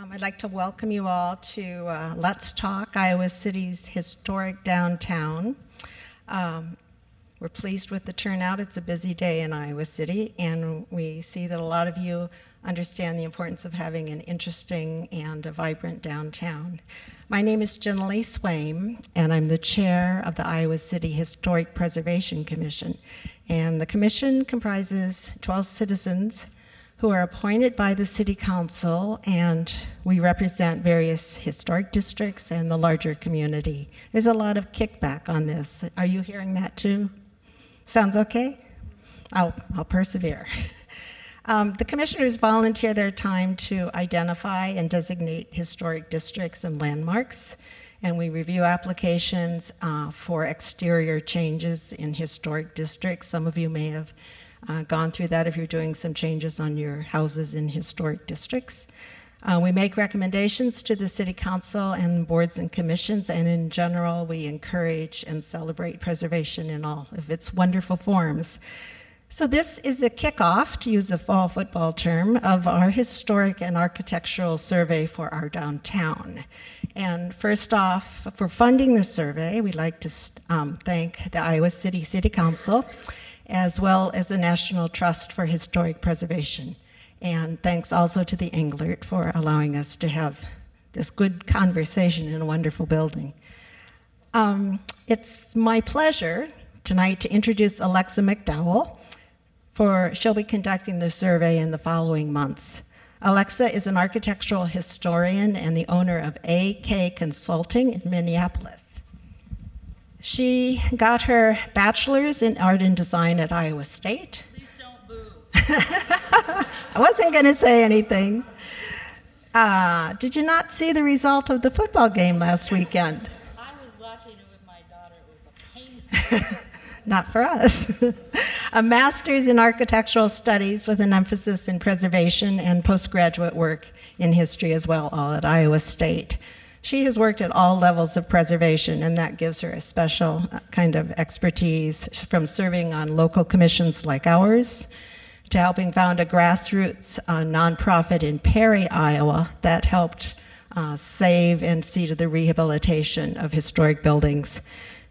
Um, I'd like to welcome you all to uh, Let's Talk, Iowa City's historic downtown. Um, we're pleased with the turnout. It's a busy day in Iowa City, and we see that a lot of you understand the importance of having an interesting and a vibrant downtown. My name is Jenny Swaim, and I'm the chair of the Iowa City Historic Preservation Commission. And the commission comprises 12 citizens who are appointed by the City Council, and we represent various historic districts and the larger community. There's a lot of kickback on this. Are you hearing that too? Sounds okay? I'll, I'll persevere. Um, the commissioners volunteer their time to identify and designate historic districts and landmarks, and we review applications uh, for exterior changes in historic districts. Some of you may have uh, gone through that if you're doing some changes on your houses in historic districts. Uh, we make recommendations to the City Council and boards and commissions, and in general, we encourage and celebrate preservation in all of its wonderful forms. So, this is a kickoff, to use a fall football term, of our historic and architectural survey for our downtown. And first off, for funding the survey, we'd like to um, thank the Iowa City City Council, as well as the National Trust for Historic Preservation. And thanks also to the Englert for allowing us to have this good conversation in a wonderful building. Um, it's my pleasure tonight to introduce Alexa McDowell. For she'll be conducting the survey in the following months. Alexa is an architectural historian and the owner of AKAY Consulting in Minneapolis. She got her bachelor's in art and design at Iowa State Please don't boo. I wasn't going to say anything. Uh, did you not see the result of the football game last weekend? I was watching it with my daughter. It was a painful. not for us. a master's in architectural studies with an emphasis in preservation and postgraduate work in history as well, all at Iowa State. She has worked at all levels of preservation, and that gives her a special uh, kind of expertise from serving on local commissions like ours to helping found a grassroots uh, nonprofit in Perry, Iowa, that helped uh, save and see to the rehabilitation of historic buildings.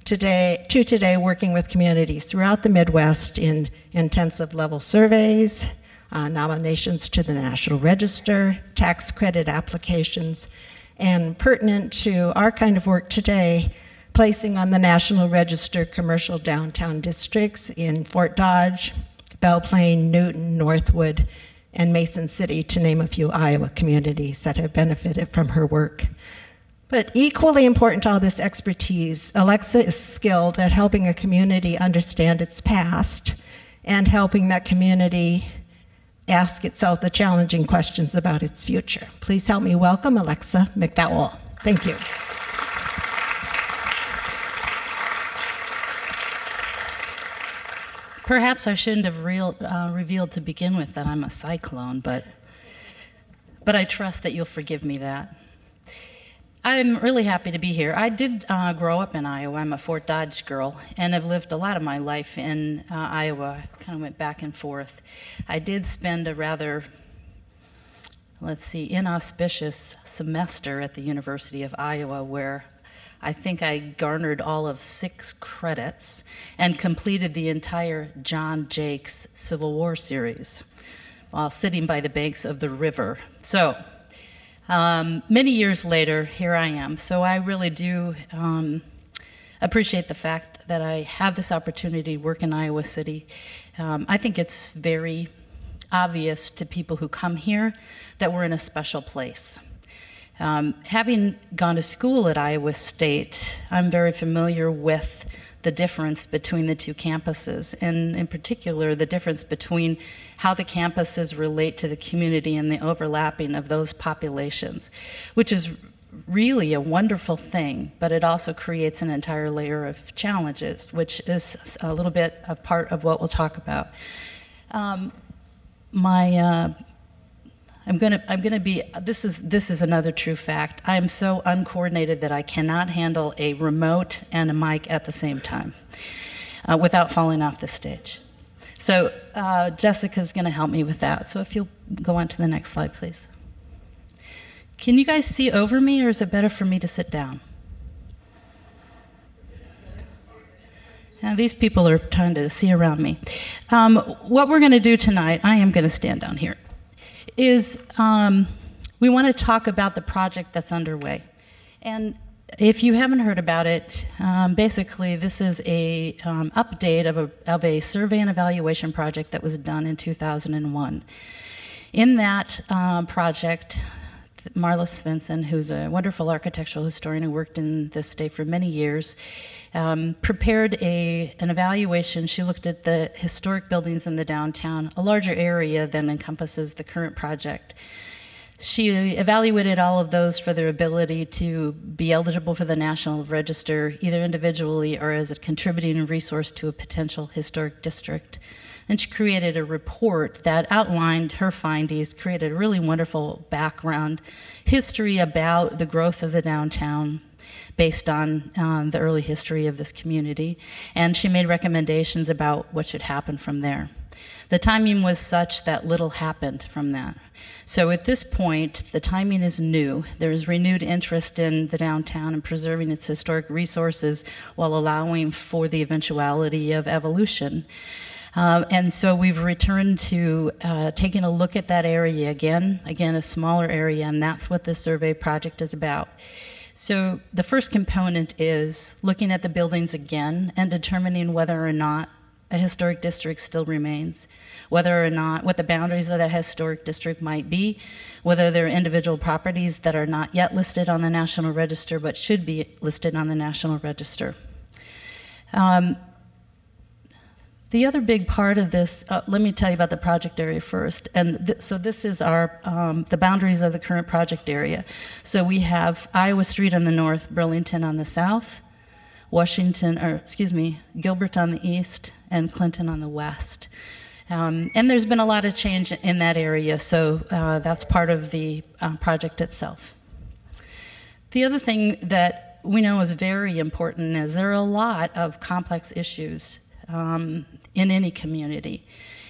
Today, to today, working with communities throughout the Midwest in intensive level surveys, uh, nominations to the National Register, tax credit applications, and pertinent to our kind of work today, placing on the National Register commercial downtown districts in Fort Dodge, Belle Plaine, Newton, Northwood, and Mason City, to name a few Iowa communities that have benefited from her work. But equally important to all this expertise, Alexa is skilled at helping a community understand its past and helping that community ask itself the challenging questions about its future. Please help me welcome Alexa McDowell. Thank you. Perhaps I shouldn't have real, uh, revealed to begin with that I'm a cyclone, but, but I trust that you'll forgive me that. I'm really happy to be here. I did uh, grow up in Iowa. I'm a Fort Dodge girl, and I've lived a lot of my life in uh, Iowa. Kind of went back and forth. I did spend a rather, let's see, inauspicious semester at the University of Iowa where I think I garnered all of six credits and completed the entire John Jakes Civil War series while sitting by the banks of the river. So, um, many years later, here I am. So, I really do um, appreciate the fact that I have this opportunity to work in Iowa City. Um, I think it's very obvious to people who come here that we're in a special place. Um, having gone to school at Iowa State, I'm very familiar with the difference between the two campuses, and in particular, the difference between how the campuses relate to the community and the overlapping of those populations, which is really a wonderful thing, but it also creates an entire layer of challenges, which is a little bit of part of what we'll talk about. Um, my uh, I'm gonna I'm gonna be this is this is another true fact. I am so uncoordinated that I cannot handle a remote and a mic at the same time uh, without falling off the stage. So uh, Jessica's gonna help me with that. So if you'll go on to the next slide, please. can you guys see over me, or is it better for me to sit down? Now, these people are trying to see around me. Um, what we're going to do tonight, I am going to stand down here, is um, we want to talk about the project that's underway. And if you haven't heard about it, um, basically this is a um, update of a, of a survey and evaluation project that was done in 2001. In that uh, project, Marlys Svendsen, who's a wonderful architectural historian who worked in this state for many years, um, prepared a, an evaluation. She looked at the historic buildings in the downtown, a larger area than encompasses the current project. She evaluated all of those for their ability to be eligible for the National Register, either individually or as a contributing resource to a potential historic district. And she created a report that outlined her findings, created a really wonderful background history about the growth of the downtown based on um, the early history of this community. And she made recommendations about what should happen from there. The timing was such that little happened from that. So at this point, the timing is new. There is renewed interest in the downtown and preserving its historic resources while allowing for the eventuality of evolution. Um, and so we've returned to uh, taking a look at that area again, again, a smaller area, and that's what this survey project is about. So the first component is looking at the buildings again and determining whether or not a historic district still remains whether or not what the boundaries of that historic district might be, whether there are individual properties that are not yet listed on the National Register but should be listed on the National Register. Um, the other big part of this, uh, let me tell you about the project area first. And th- so this is our um, the boundaries of the current project area. So we have Iowa Street on the north, Burlington on the south, Washington, or excuse me, Gilbert on the east, and Clinton on the west. Um, and there's been a lot of change in that area, so uh, that's part of the uh, project itself. The other thing that we know is very important is there are a lot of complex issues um, in any community.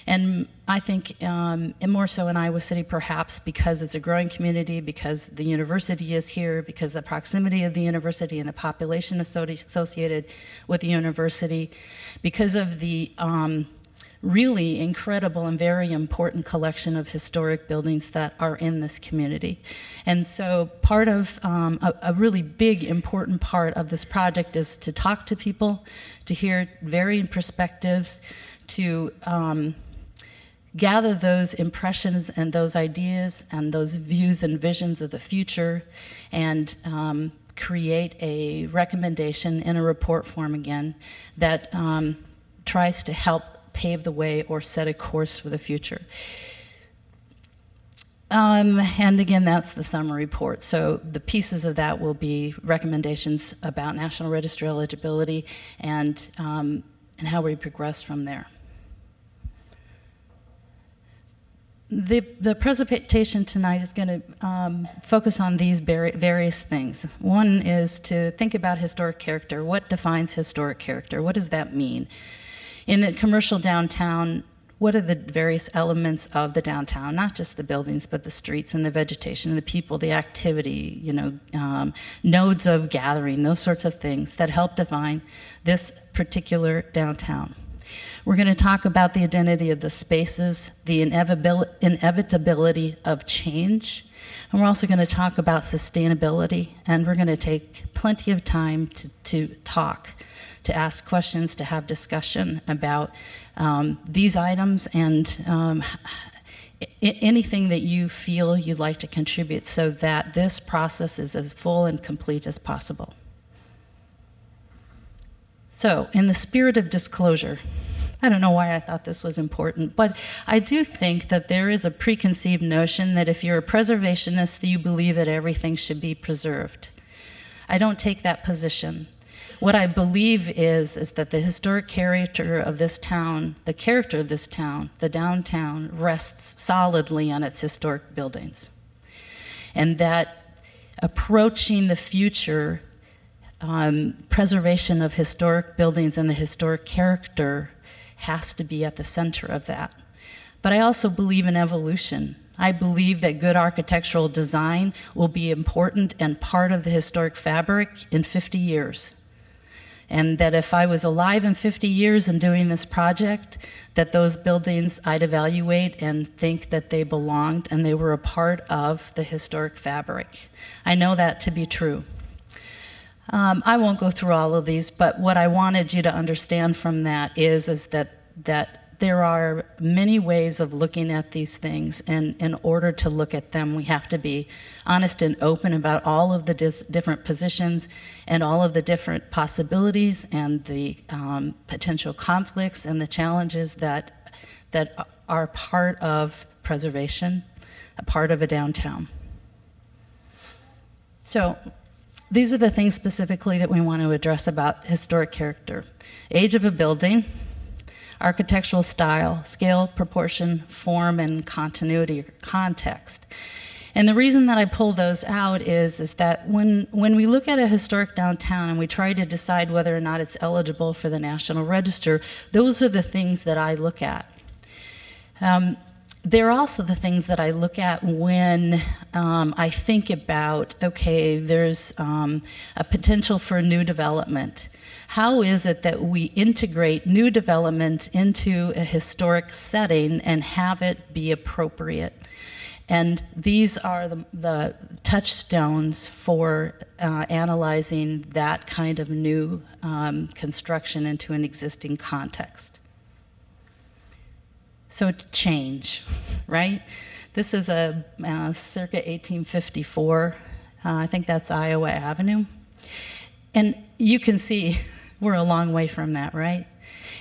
And I think, um, and more so in Iowa City, perhaps because it's a growing community, because the university is here, because the proximity of the university and the population associated with the university, because of the um, really incredible and very important collection of historic buildings that are in this community. And so, part of um, a, a, really big, important part of this project is to talk to people, to hear varying perspectives, to um, gather those impressions and those ideas and those views and visions of the future, and um, create a recommendation in a report form again that um, tries to help pave the way or set a course for the future. Um, and again, that's the summary report. So the pieces of that will be recommendations about National Register eligibility and, um, and how we progress from there. The, the presentation tonight is going to um, focus on these various things. One is to think about historic character. What defines historic character? What does that mean? In the commercial downtown, what are the various elements of the downtown, not just the buildings, but the streets and the vegetation, the people, the activity, you know, um, nodes of gathering, those sorts of things that help define this particular downtown. We're going to talk about the identity of the spaces, the inevitability of change, and we're also going to talk about sustainability, and we're going to take plenty of time to, to talk to ask questions, to have discussion about um, these items and um, anything that you feel you'd like to contribute so that this process is as full and complete as possible. So, in the spirit of disclosure, I don't know why I thought this was important, but I do think that there is a preconceived notion that if you're a preservationist, you believe that everything should be preserved. I don't take that position. What I believe is is that the historic character of this town, the character of this town, the downtown rests solidly on its historic buildings. And that approaching the future um, preservation of historic buildings and the historic character has to be at the center of that. But I also believe in evolution. I believe that good architectural design will be important and part of the historic fabric in 50 years. And that if I was alive in 50 years and doing this project, that those buildings I'd evaluate and think that they belonged and they were a part of the historic fabric. I know that to be true. Um, I won't go through all of these, but what I wanted you to understand from that is, is that, that there are many ways of looking at these things, and in order to look at them, we have to be honest and open about all of the dis- different positions and all of the different possibilities and the um, potential conflicts and the challenges that that are part of preservation, a part of a downtown. So, these are the things specifically that we want to address about historic character age of a building architectural style, scale, proportion, form, and continuity or context. And the reason that I pull those out is, is that when, when we look at a historic downtown and we try to decide whether or not it's eligible for the National Register, those are the things that I look at. Um, they're also the things that I look at when um, I think about okay, there's um, a potential for a new development. How is it that we integrate new development into a historic setting and have it be appropriate? And these are the, the touchstones for uh, analyzing that kind of new um, construction into an existing context. So, change, right? This is a uh, circa 1854. Uh, I think that's Iowa Avenue. And you can see we're a long way from that, right?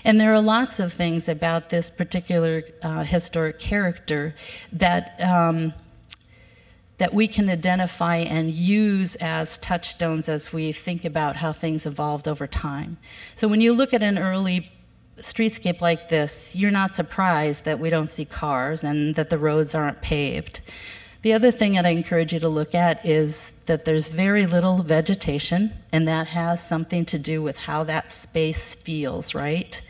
And there are lots of things about this particular uh, historic character that um, that we can identify and use as touchstones as we think about how things evolved over time. So when you look at an early streetscape like this, you're not surprised that we don't see cars and that the roads aren't paved. The other thing that I encourage you to look at is that there's very little vegetation, and that has something to do with how that space feels, right?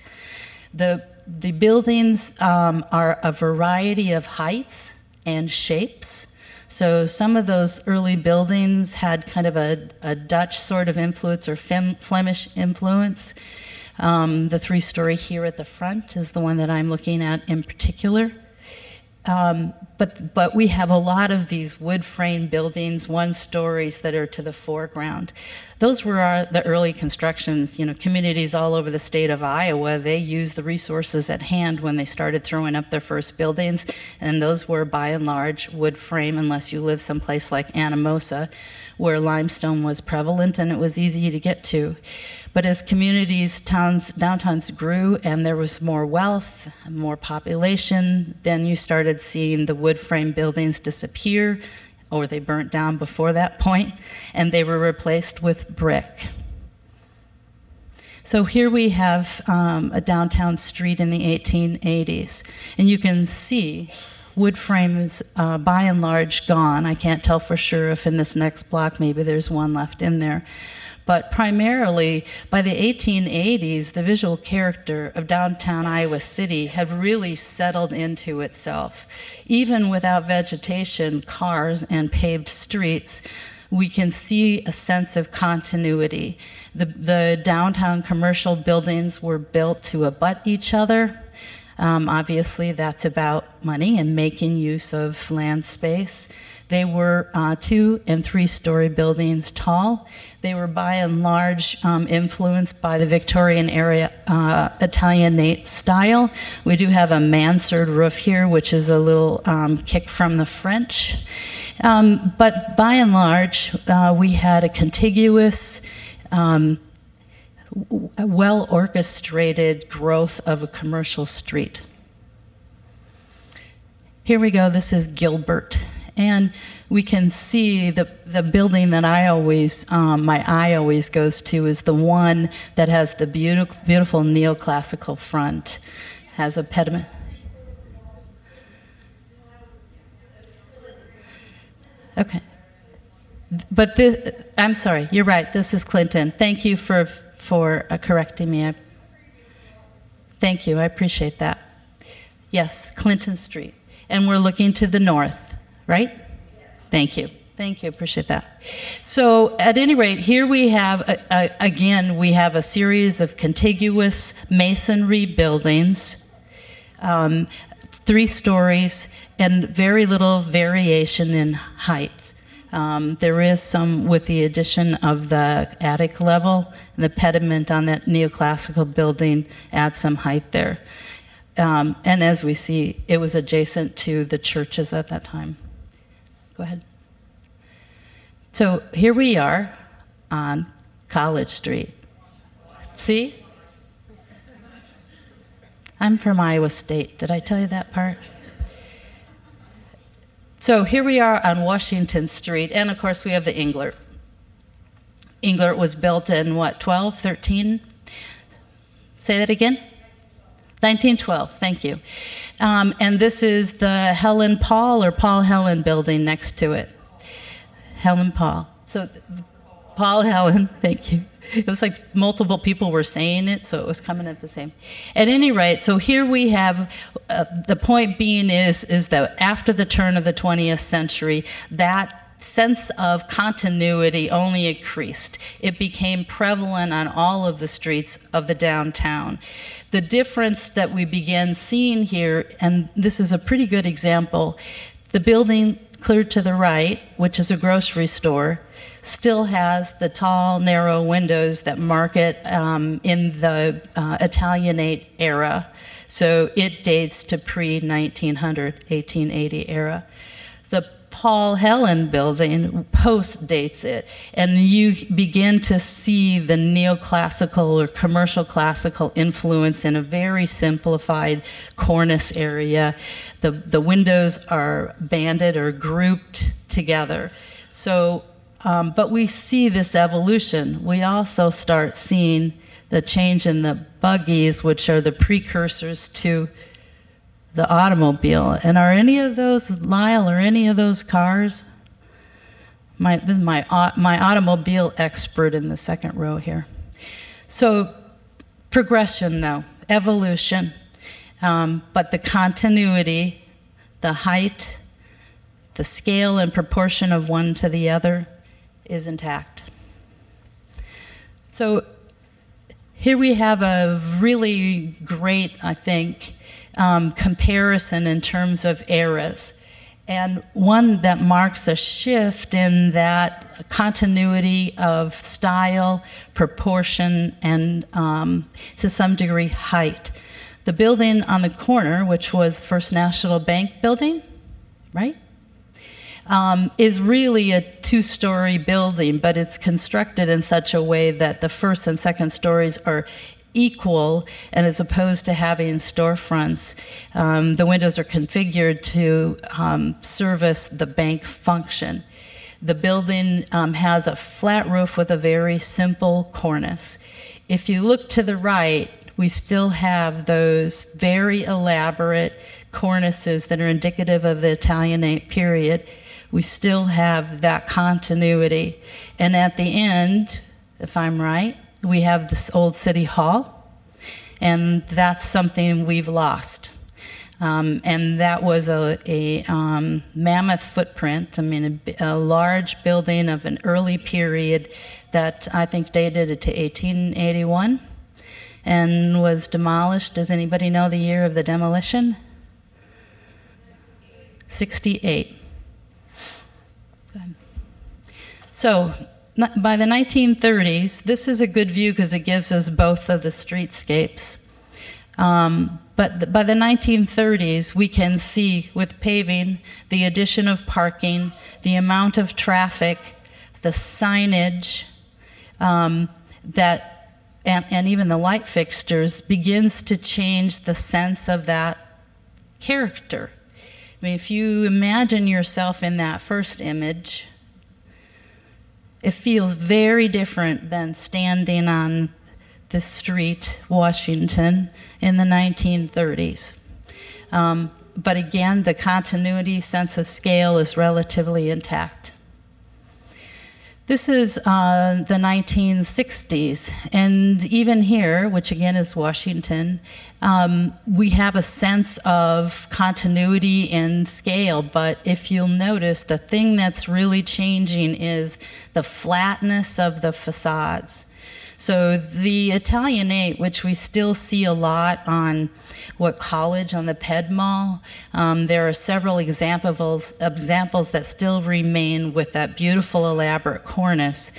The, the buildings um, are a variety of heights and shapes. So some of those early buildings had kind of a, a Dutch sort of influence or Fem, Flemish influence. Um, the three story here at the front is the one that I'm looking at in particular. Um, but, but we have a lot of these wood frame buildings, one stories that are to the foreground. Those were our, the early constructions. You know, communities all over the state of Iowa, they used the resources at hand when they started throwing up their first buildings, and those were by and large wood frame, unless you live someplace like Anamosa, where limestone was prevalent and it was easy to get to. But as communities, towns, downtowns grew and there was more wealth, more population, then you started seeing the wood frame buildings disappear, or they burnt down before that point, and they were replaced with brick. So here we have um, a downtown street in the 1880s, and you can see wood frames uh, by and large gone. I can't tell for sure if in this next block maybe there's one left in there. But primarily, by the 1880s, the visual character of downtown Iowa City had really settled into itself. Even without vegetation, cars, and paved streets, we can see a sense of continuity. The, the downtown commercial buildings were built to abut each other. Um, obviously, that's about money and making use of land space. They were uh, two and three story buildings tall. They were by and large um, influenced by the Victorian era uh, Italianate style. We do have a mansard roof here, which is a little um, kick from the French. Um, but by and large, uh, we had a contiguous, um, well orchestrated growth of a commercial street. Here we go. This is Gilbert. And we can see the, the building that I always, um, my eye always goes to is the one that has the beautiful, beautiful neoclassical front, has a pediment. Okay. But this, I'm sorry, you're right, this is Clinton. Thank you for, for uh, correcting me. I, thank you, I appreciate that. Yes, Clinton Street. and we're looking to the north, right? Thank you. Thank you. Appreciate that. So, at any rate, here we have, uh, uh, again, we have a series of contiguous masonry buildings, um, three stories, and very little variation in height. Um, there is some with the addition of the attic level. And the pediment on that neoclassical building adds some height there. Um, and as we see, it was adjacent to the churches at that time. Go ahead. So here we are on College Street. See? I'm from Iowa State. Did I tell you that part? So here we are on Washington Street, and of course we have the Englert. Englert was built in what, 12, 13? Say that again? 1912, thank you. Um, and this is the Helen Paul or Paul Helen building next to it. Helen Paul. So, Paul Helen, thank you. It was like multiple people were saying it, so it was coming at the same. At any rate, so here we have uh, the point being is is that after the turn of the 20th century, that sense of continuity only increased. It became prevalent on all of the streets of the downtown. The difference that we began seeing here, and this is a pretty good example, the building clear to the right, which is a grocery store, still has the tall, narrow windows that mark it um, in the uh, Italianate era. So it dates to pre 1900, 1880 era. Paul Helen building post dates it, and you begin to see the neoclassical or commercial classical influence in a very simplified cornice area. The, the windows are banded or grouped together. So um, but we see this evolution. We also start seeing the change in the buggies, which are the precursors to the automobile. And are any of those, Lyle, or any of those cars? My, this is my, my automobile expert in the second row here. So, progression, though, evolution, um, but the continuity, the height, the scale and proportion of one to the other is intact. So here we have a really great, I think, um, comparison in terms of eras, and one that marks a shift in that continuity of style, proportion, and um, to some degree height. The building on the corner, which was First National Bank building, right? um, is really a two story building, but it's constructed in such a way that the first and second stories are equal, and as opposed to having storefronts, um, the windows are configured to um, service the bank function. The building um, has a flat roof with a very simple cornice. If you look to the right, we still have those very elaborate cornices that are indicative of the Italianate period we still have that continuity. And at the end, if I'm right, we have this old city hall, and that's something we've lost. Um, and that was a, a um, mammoth footprint. I mean, a, a, large building of an early period that I think dated it to 1881 and was demolished. Does anybody know the year of the demolition? 68. So by the 1930s, this is a good view because it gives us both of the streetscapes. Um, but by the 1930s, we can see with paving the addition of parking, the amount of traffic, the signage, um, that, and, and even the light fixtures begins to change the sense of that character. I mean, if you imagine yourself in that first image, it feels very different than standing on the street, Washington, in the 1930s. Um, but again, the continuity sense of scale is relatively intact. This is uh, the 1960s, and even here, which again is Washington, um, we have a sense of continuity and scale. But if you'll notice, the thing that's really changing is the flatness of the facades. So the Italianate, which we still see a lot on what college on the Ped Mall, um, there are several examples examples that still remain with that beautiful elaborate cornice.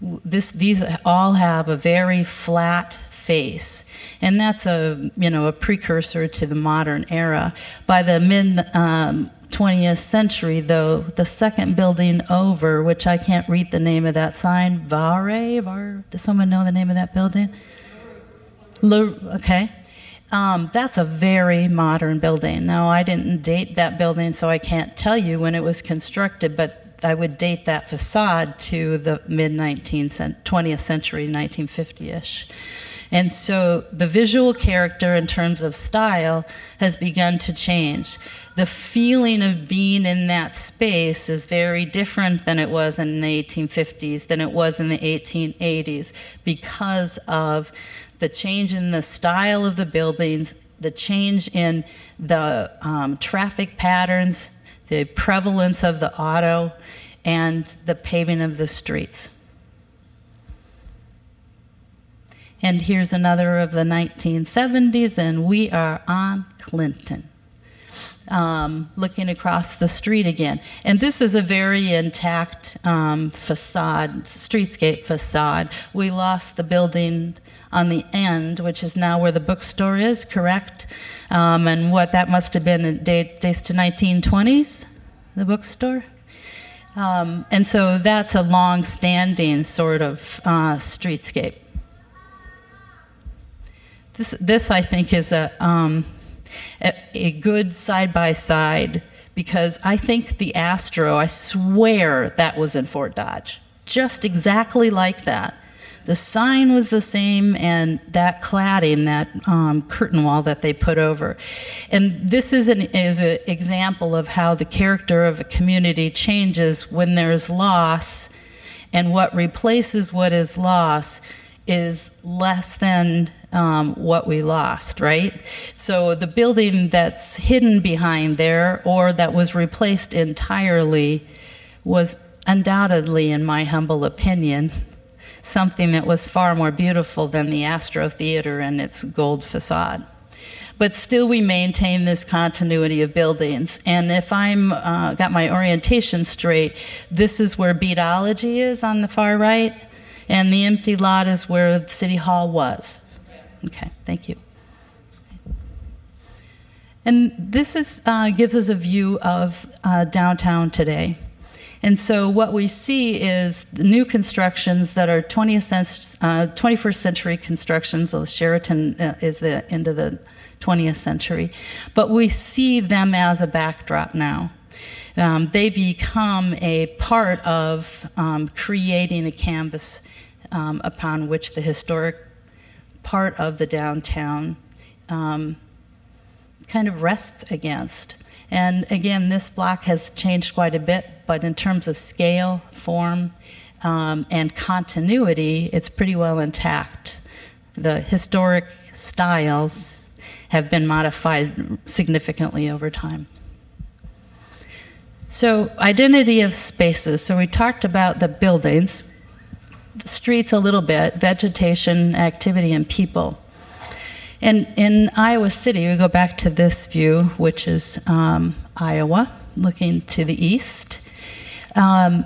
This, these all have a very flat face, and that's a you know a precursor to the modern era. By the mid um, 20th century, though, the second building over, which I can't read the name of that sign, Vare, Var, does someone know the name of that building? Le, okay. Um, that's a very modern building. Now, I didn't date that building, so I can't tell you when it was constructed, but I would date that facade to the mid 19th, 20th century, 1950 ish. And so the visual character in terms of style has begun to change. The feeling of being in that space is very different than it was in the 1850s, than it was in the 1880s, because of the change in the style of the buildings, the change in the um, traffic patterns, the prevalence of the auto, and the paving of the streets. And here's another of the 1970s, and we are on Clinton. Um, looking across the street again. And this is a very intact um, facade, streetscape facade. We lost the building on the end, which is now where the bookstore is, correct? Um, and what that must have been in date, dates to 1920s, the bookstore. Um, and so that's a long standing sort of uh, streetscape. This, this I think, is a, um, a, a good side by side because I think the Astro, I swear that was in Fort Dodge. Just exactly like that. The sign was the same, and that cladding, that um, curtain wall that they put over. And this is an is an example of how the character of a community changes when there's loss, and what replaces what is lost is less than um, what we lost, right? So the building that's hidden behind there or that was replaced entirely was undoubtedly, in my humble opinion, something that was far more beautiful than the Astro Theater and its gold facade. But still, we maintain this continuity of buildings. And if I'm uh, got my orientation straight, this is where Beadology is on the far right, and the empty lot is where City Hall was. Okay, thank you. And this is, uh, gives us a view of uh, downtown today. And so what we see is new constructions that are 20th century, uh, 21st century constructions. So Sheraton uh, is the end of the 20th century, but we see them as a backdrop now. Um, they become a part of um, creating a canvas um, upon which the historic part of the downtown um, kind of rests against. And again, this block has changed quite a bit, but in terms of scale, form, um, and continuity, it's pretty well intact. The historic styles have been modified significantly over time. So, identity of spaces. So, we talked about the buildings, the streets a little bit, vegetation, activity, and people. And in Iowa City, we go back to this view, which is um, Iowa, looking to the east. Um,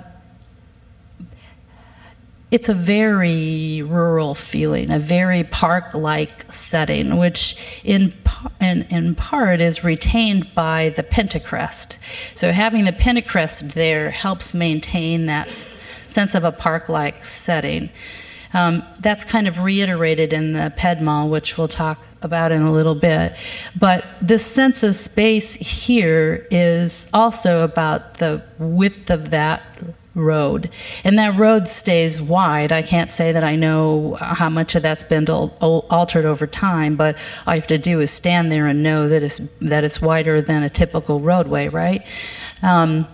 it's a very rural feeling, a very park like setting, which in, in, in part is retained by the Pentacrest. So having the Pentacrest there helps maintain that sense of a park like setting. Um, that's kind of reiterated in the Ped Mall, which we'll talk about in a little bit. But this sense of space here is also about the width of that road. And that road stays wide. I can't say that I know how much of that's been altered over time, but all you have to do is stand there and know that it's, that it's wider than a typical roadway, right? Um,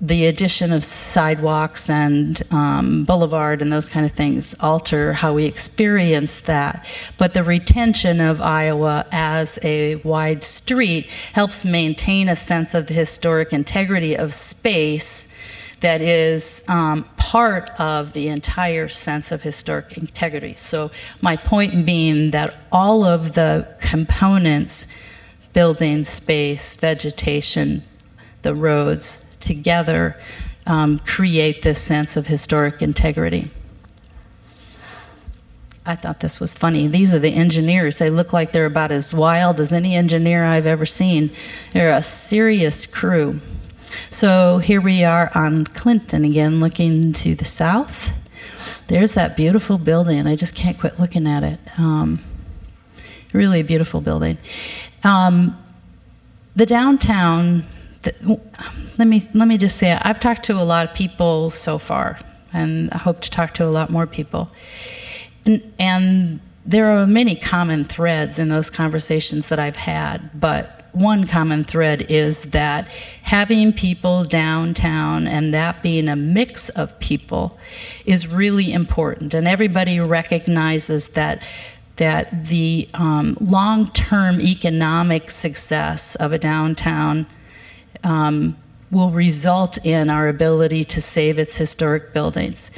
the addition of sidewalks and um, boulevard and those kind of things alter how we experience that. But the retention of Iowa as a wide street helps maintain a sense of the historic integrity of space that is um, part of the entire sense of historic integrity. So, my point being that all of the components building, space, vegetation, the roads together um, create this sense of historic integrity. I thought this was funny. These are the engineers. They look like they're about as wild as any engineer I've ever seen. They're a serious crew. So here we are on Clinton again, looking to the south. There's that beautiful building. I just can't quit looking at it. Um, really beautiful building. Um, the downtown let me let me just say I've talked to a lot of people so far, and I hope to talk to a lot more people. And, and there are many common threads in those conversations that I've had, but one common thread is that having people downtown and that being a mix of people is really important, and everybody recognizes that that the um, long-term economic success of a downtown um, will result in our ability to save its historic buildings,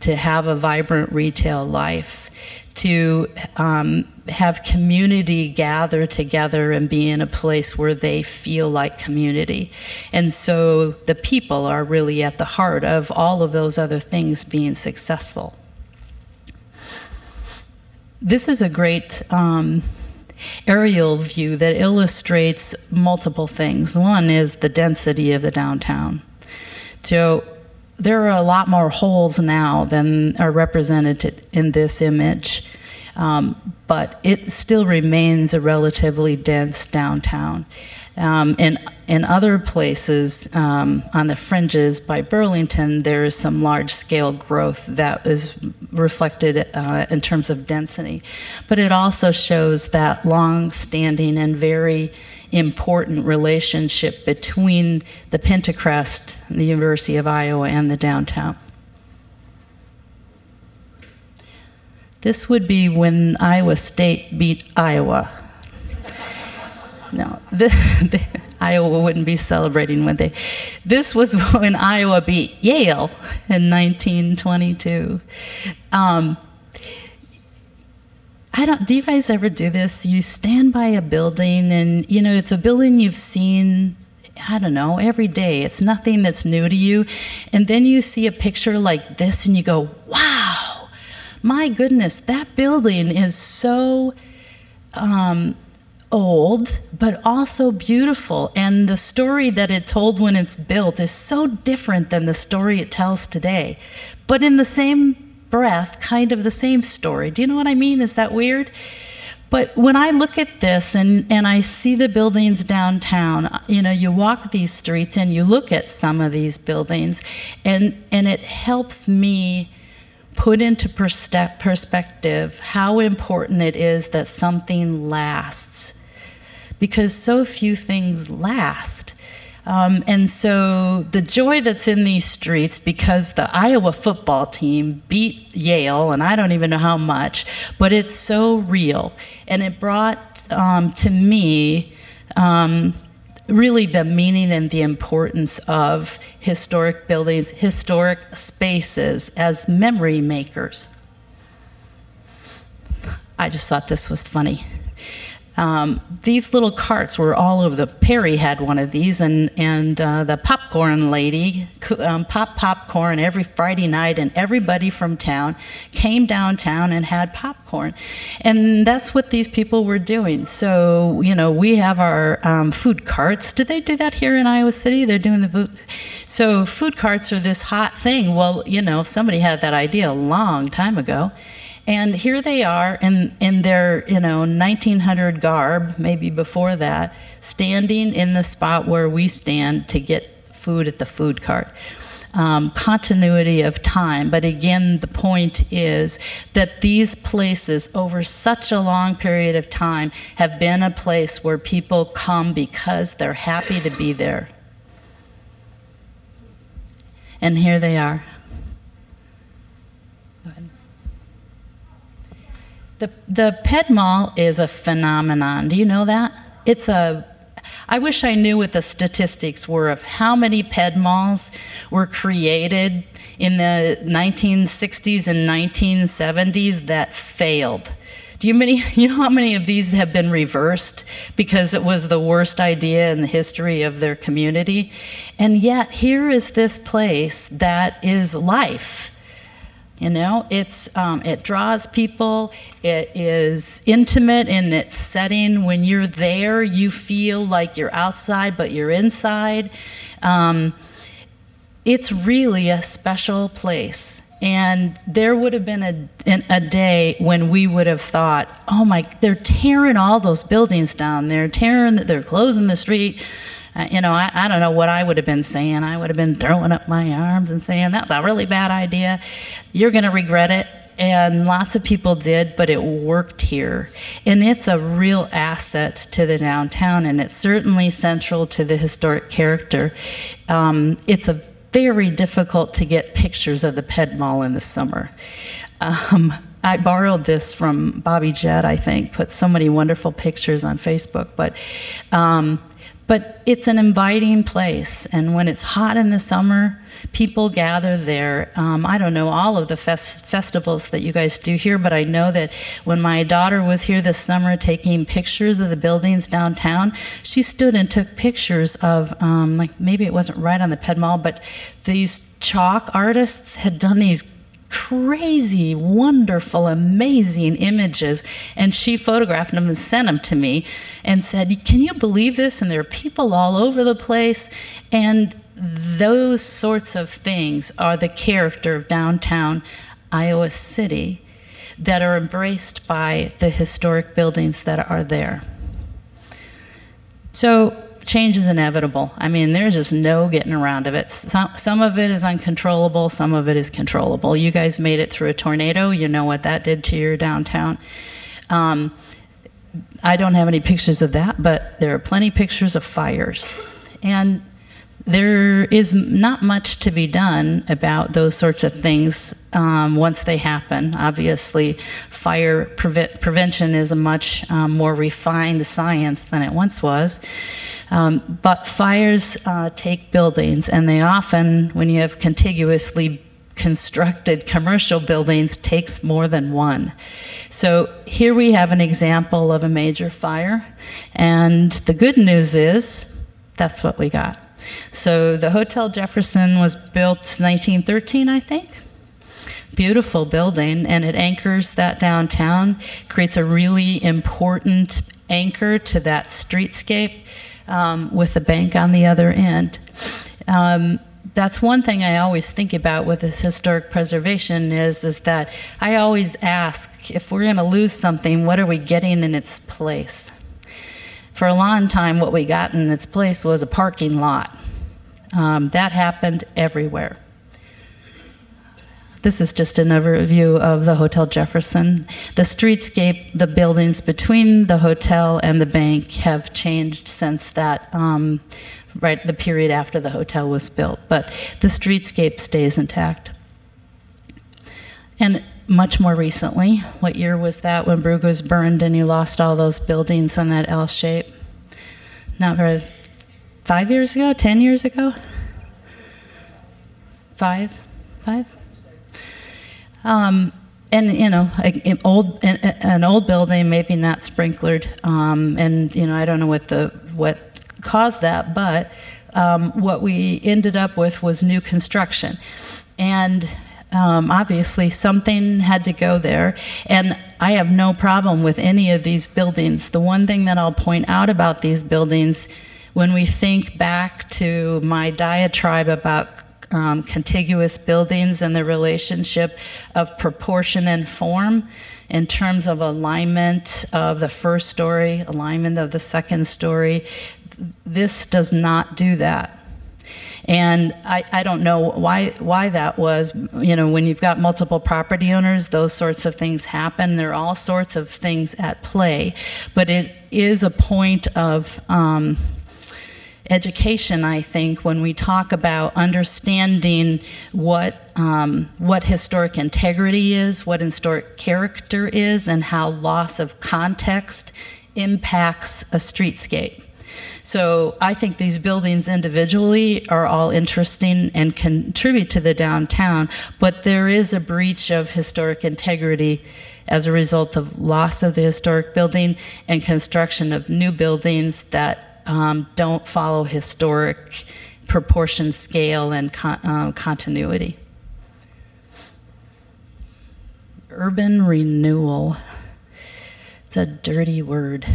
to have a vibrant retail life, to um, have community gather together and be in a place where they feel like community. And so the people are really at the heart of all of those other things being successful. This is a great um, aerial view that illustrates multiple things. One is the density of the downtown. So there are a lot more holes now than are represented in this image, um, but it still remains a relatively dense downtown. Um, in, in other places um, on the fringes by Burlington, there is some large scale growth that is reflected uh, in terms of density. But it also shows that long standing and very important relationship between the Pentacrest, the University of Iowa, and the downtown. This would be when Iowa State beat Iowa no, the, the, Iowa wouldn't be celebrating would they. This was when Iowa beat Yale in 1922. Um, I don't. Do you guys ever do this? You stand by a building, and you know it's a building you've seen. I don't know every day. It's nothing that's new to you, and then you see a picture like this, and you go, "Wow, my goodness, that building is so." Um, old, but also beautiful. And the story that it told when it's built is so different than the story it tells today. But in the same breath, kind of the same story. Do you know what I mean? Is that weird? But when I look at this and, and I see the buildings downtown, you know, you walk these streets and you look at some of these buildings, and, and it helps me put into perspective how important it is that something lasts because so few things last. Um, and so the joy that's in these streets because the Iowa football team beat Yale, and I don't even know how much, but it's so real. And it brought um, to me um, really the meaning and the importance of historic buildings, historic spaces as memory makers. I just thought this was funny. Um, these little carts were all over the. Perry had one of these, and and uh, the popcorn lady um, pop popcorn every Friday night, and everybody from town came downtown and had popcorn, and that's what these people were doing. So you know, we have our um, food carts. Do they do that here in Iowa City? They're doing the food. So food carts are this hot thing. Well, you know, somebody had that idea a long time ago and here they are in, in their, you know, 1900 garb, maybe before that, standing in the spot where we stand to get food at the food cart. Um, continuity of time. But again, the point is that these places, over such a long period of time, have been a place where people come because they're happy to be there. And here they are. Go ahead. The, the Ped Mall is a phenomenon. Do you know that? It's a I wish I knew what the statistics were of how many ped malls were created in the 1960s and 1970s that failed. Do you many you know how many of these have been reversed because it was the worst idea in the history of their community? And yet here is this place that is life. You know, it's um, it draws people. It is intimate in its setting. When you're there, you feel like you're outside, but you're inside. Um, it's really a special place. And there would have been a, a day when we would have thought, oh my, they're tearing all those buildings down. They're tearing, they're closing the street. You know, I, I don't know what I would have been saying. I would have been throwing up my arms and saying, that's a really bad idea. You're going to regret it. And lots of people did, but it worked here. And it's a real asset to the downtown, and it's certainly central to the historic character. Um, it's a very difficult to get pictures of the Ped Mall in the summer. Um, I borrowed this from Bobby Jett, I think, put so many wonderful pictures on Facebook. But um, but it's an inviting place, and when it's hot in the summer, people gather there. Um, I don't know all of the fest- festivals that you guys do here, but I know that when my daughter was here this summer taking pictures of the buildings downtown, she stood and took pictures of, um, like maybe it wasn't right on the Ped Mall, but these chalk artists had done these crazy, wonderful, amazing images. And she photographed them and sent them to me and said, Can you believe this? And there are people all over the place. And those sorts of things are the character of downtown Iowa City that are embraced by the historic buildings that are there. So, change is inevitable. I mean, there's just no getting around of it. Some, some of it is uncontrollable, some of it is controllable. You guys made it through a tornado, you know what that did to your downtown. Um, I don't have any pictures of that, but there are plenty of pictures of fires. And there is not much to be done about those sorts of things um, once they happen. Obviously, fire pre- prevention is a much um, more refined science than it once was. Um, but fires uh, take buildings, and they often, when you have contiguously constructed commercial buildings, takes more than one. So here we have an example of a major fire, and the good news is that's what we got. So the Hotel Jefferson was built 1913, I think. Beautiful building, and it anchors that downtown, creates a really important anchor to that streetscape um, with the bank on the other end. Um, that's one thing I always think about with this historic preservation is is that I always ask if we're going to lose something, what are we getting in its place? For a long time, what we got in its place was a parking lot. Um, that happened everywhere. This is just another view of the Hotel Jefferson. The streetscape, the buildings between the hotel and the bank have changed since that, um, right, the period after the hotel was built, but the streetscape stays intact. And much more recently, what year was that when Brugge was burned and you lost all those buildings on that L shape? Not very, five years ago, ten years ago? Five? Five? Um, and you know, an old an old building, maybe not sprinklered, um, and you know, I don't know what the what caused that, but um, what we ended up with was new construction, and um, obviously something had to go there. And I have no problem with any of these buildings. The one thing that I'll point out about these buildings, when we think back to my diatribe about um, contiguous buildings and the relationship of proportion and form in terms of alignment of the first story, alignment of the second story. This does not do that. And I, I don't know why why that was. You know, when you've got multiple property owners, those sorts of things happen. There are all sorts of things at play, but it is a point of um, education, I think, when we talk about understanding what, um, what historic integrity is, what historic character is, and how loss of context impacts a streetscape. So I think these buildings individually are all interesting and contribute to the downtown, but there is a breach of historic integrity as a result of loss of the historic building and construction of new buildings that um, don't follow historic proportion, scale, and con- uh, continuity. Urban renewal. It's a dirty word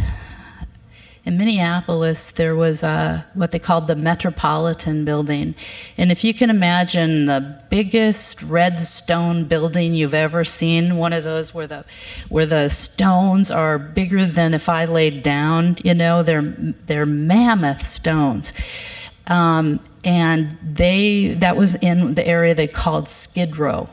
in Minneapolis, there was a, what they called the Metropolitan Building. And if you can imagine the biggest red stone building you've ever seen, one of those where the, where the stones are bigger than if I laid down, you know, they're, they're mammoth stones. Um, and they, that was in the area they called Skid Row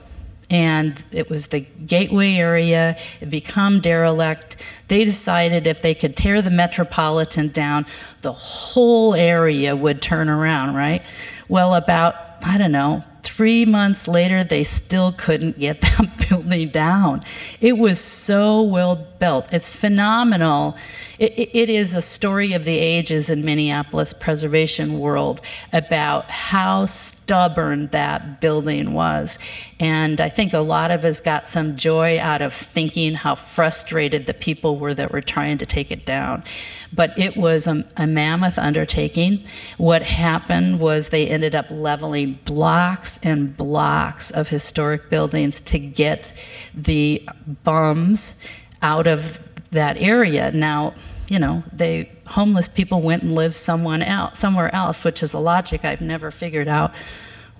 and it was the gateway area. It become derelict. They decided if they could tear the metropolitan down, the whole area would turn around, right? Well, about I don't know, three months later, they still couldn't get that building down. It was so well built. It's phenomenal it, it is a story of the ages in Minneapolis preservation world about how stubborn that building was. And I think a lot of us got some joy out of thinking how frustrated the people were that were trying to take it down. But it was a, a mammoth undertaking. What happened was they ended up leveling blocks and blocks of historic buildings to get the bums out of that area. Now, you know, they homeless people went and lived someone else, somewhere else, which is a logic I've never figured out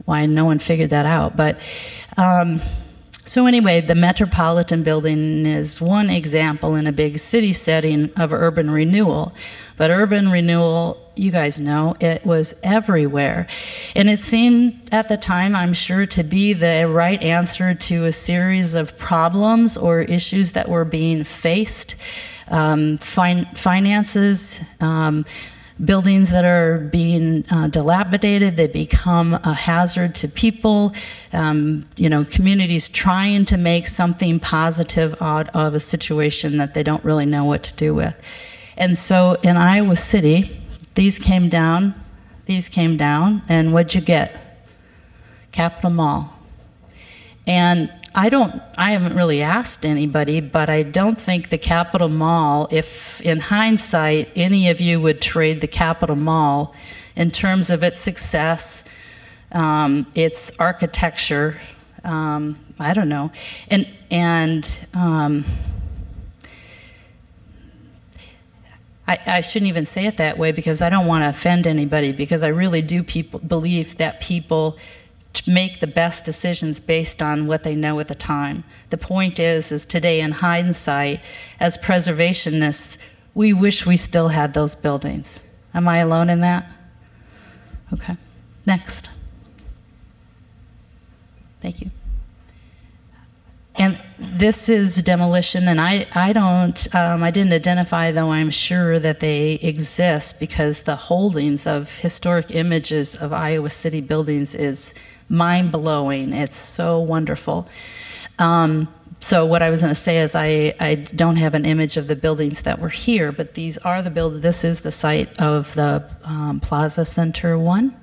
why no one figured that out. But um, so anyway, the Metropolitan Building is one example in a big city setting of urban renewal. But urban renewal, you guys know, it was everywhere. And it seemed at the time, I'm sure, to be the right answer to a series of problems or issues that were being faced um, fin- finances, um, buildings that are being uh, dilapidated, they become a hazard to people. Um, you know, communities trying to make something positive out of a situation that they don't really know what to do with. And so in Iowa City, these came down, these came down, and what'd you get? Capitol Mall. And I don't, I haven't really asked anybody, but I don't think the Capitol Mall, if in hindsight any of you would trade the Capitol Mall in terms of its success, um, its architecture, um, I don't know, and and um, I, I, shouldn't even say it that way because I don't want to offend anybody because I really do people, believe that people to make the best decisions based on what they know at the time. The point is, is today in hindsight, as preservationists, we wish we still had those buildings. Am I alone in that? Okay. Next. Thank you. And this is demolition, and I, I don't, um, I didn't identify, though I'm sure that they exist because the holdings of historic images of Iowa City buildings is mind blowing. It's so wonderful. Um, so what I was going to say is I, I don't have an image of the buildings that were here, but these are the build. This is the site of the um, Plaza Center one,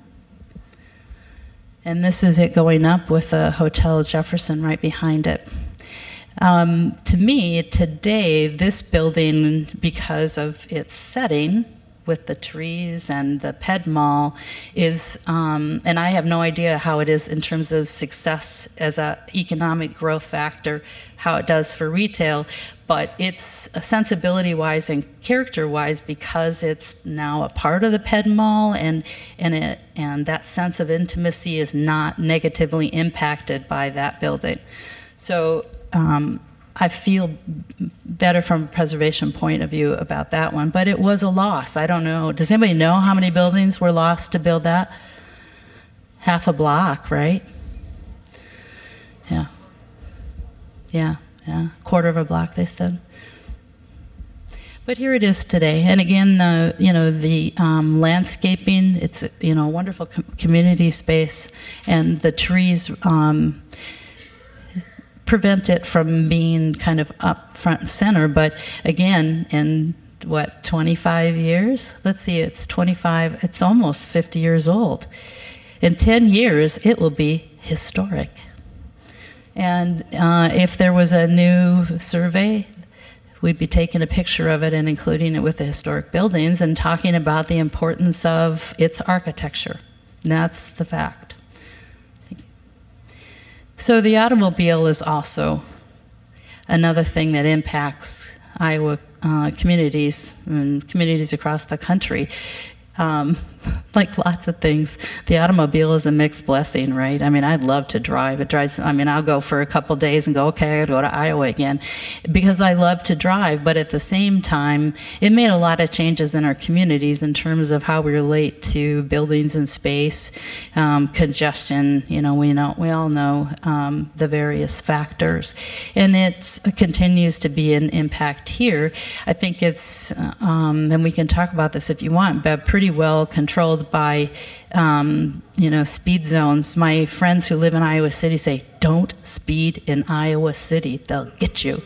and this is it going up with the Hotel Jefferson right behind it. Um, to me, today, this building, because of its setting, with the trees and the Ped Mall is, um, and I have no idea how it is in terms of success as an economic growth factor, how it does for retail, but it's sensibility wise and character wise because it's now a part of the Ped Mall and and it and that sense of intimacy is not negatively impacted by that building. So um, I feel better from a preservation point of view about that one. But it was a loss. I don't know. Does anybody know how many buildings were lost to build that? Half a block, right? Yeah. Yeah, yeah. Quarter of a block, they said. But here it is today, and again, the you know the um, landscaping. It's you know a wonderful com- community space, and the trees um, prevent it from being kind of up front and center. But again, in what 25 years? Let's see, it's 25. It's almost 50 years old. In 10 years, it will be historic. And uh, if there was a new survey, we'd be taking a picture of it and including it with the historic buildings and talking about the importance of its architecture. And that's the fact. So the automobile is also another thing that impacts Iowa uh, communities and communities across the country. Um, like lots of things, the automobile is a mixed blessing, right? I mean, I'd love to drive. It drives, I mean, I'll go for a couple days and go, okay, I gotta go to Iowa again because I love to drive. But at the same time, it made a lot of changes in our communities in terms of how we relate to buildings and space, um, congestion. You know, we know, we all know um, the various factors. And it continues to be an impact here. I think it's, um, and we can talk about this if you want, but pretty well controlled by um, you know speed zones. My friends who live in Iowa City say, "Don't speed in Iowa City; they'll get you."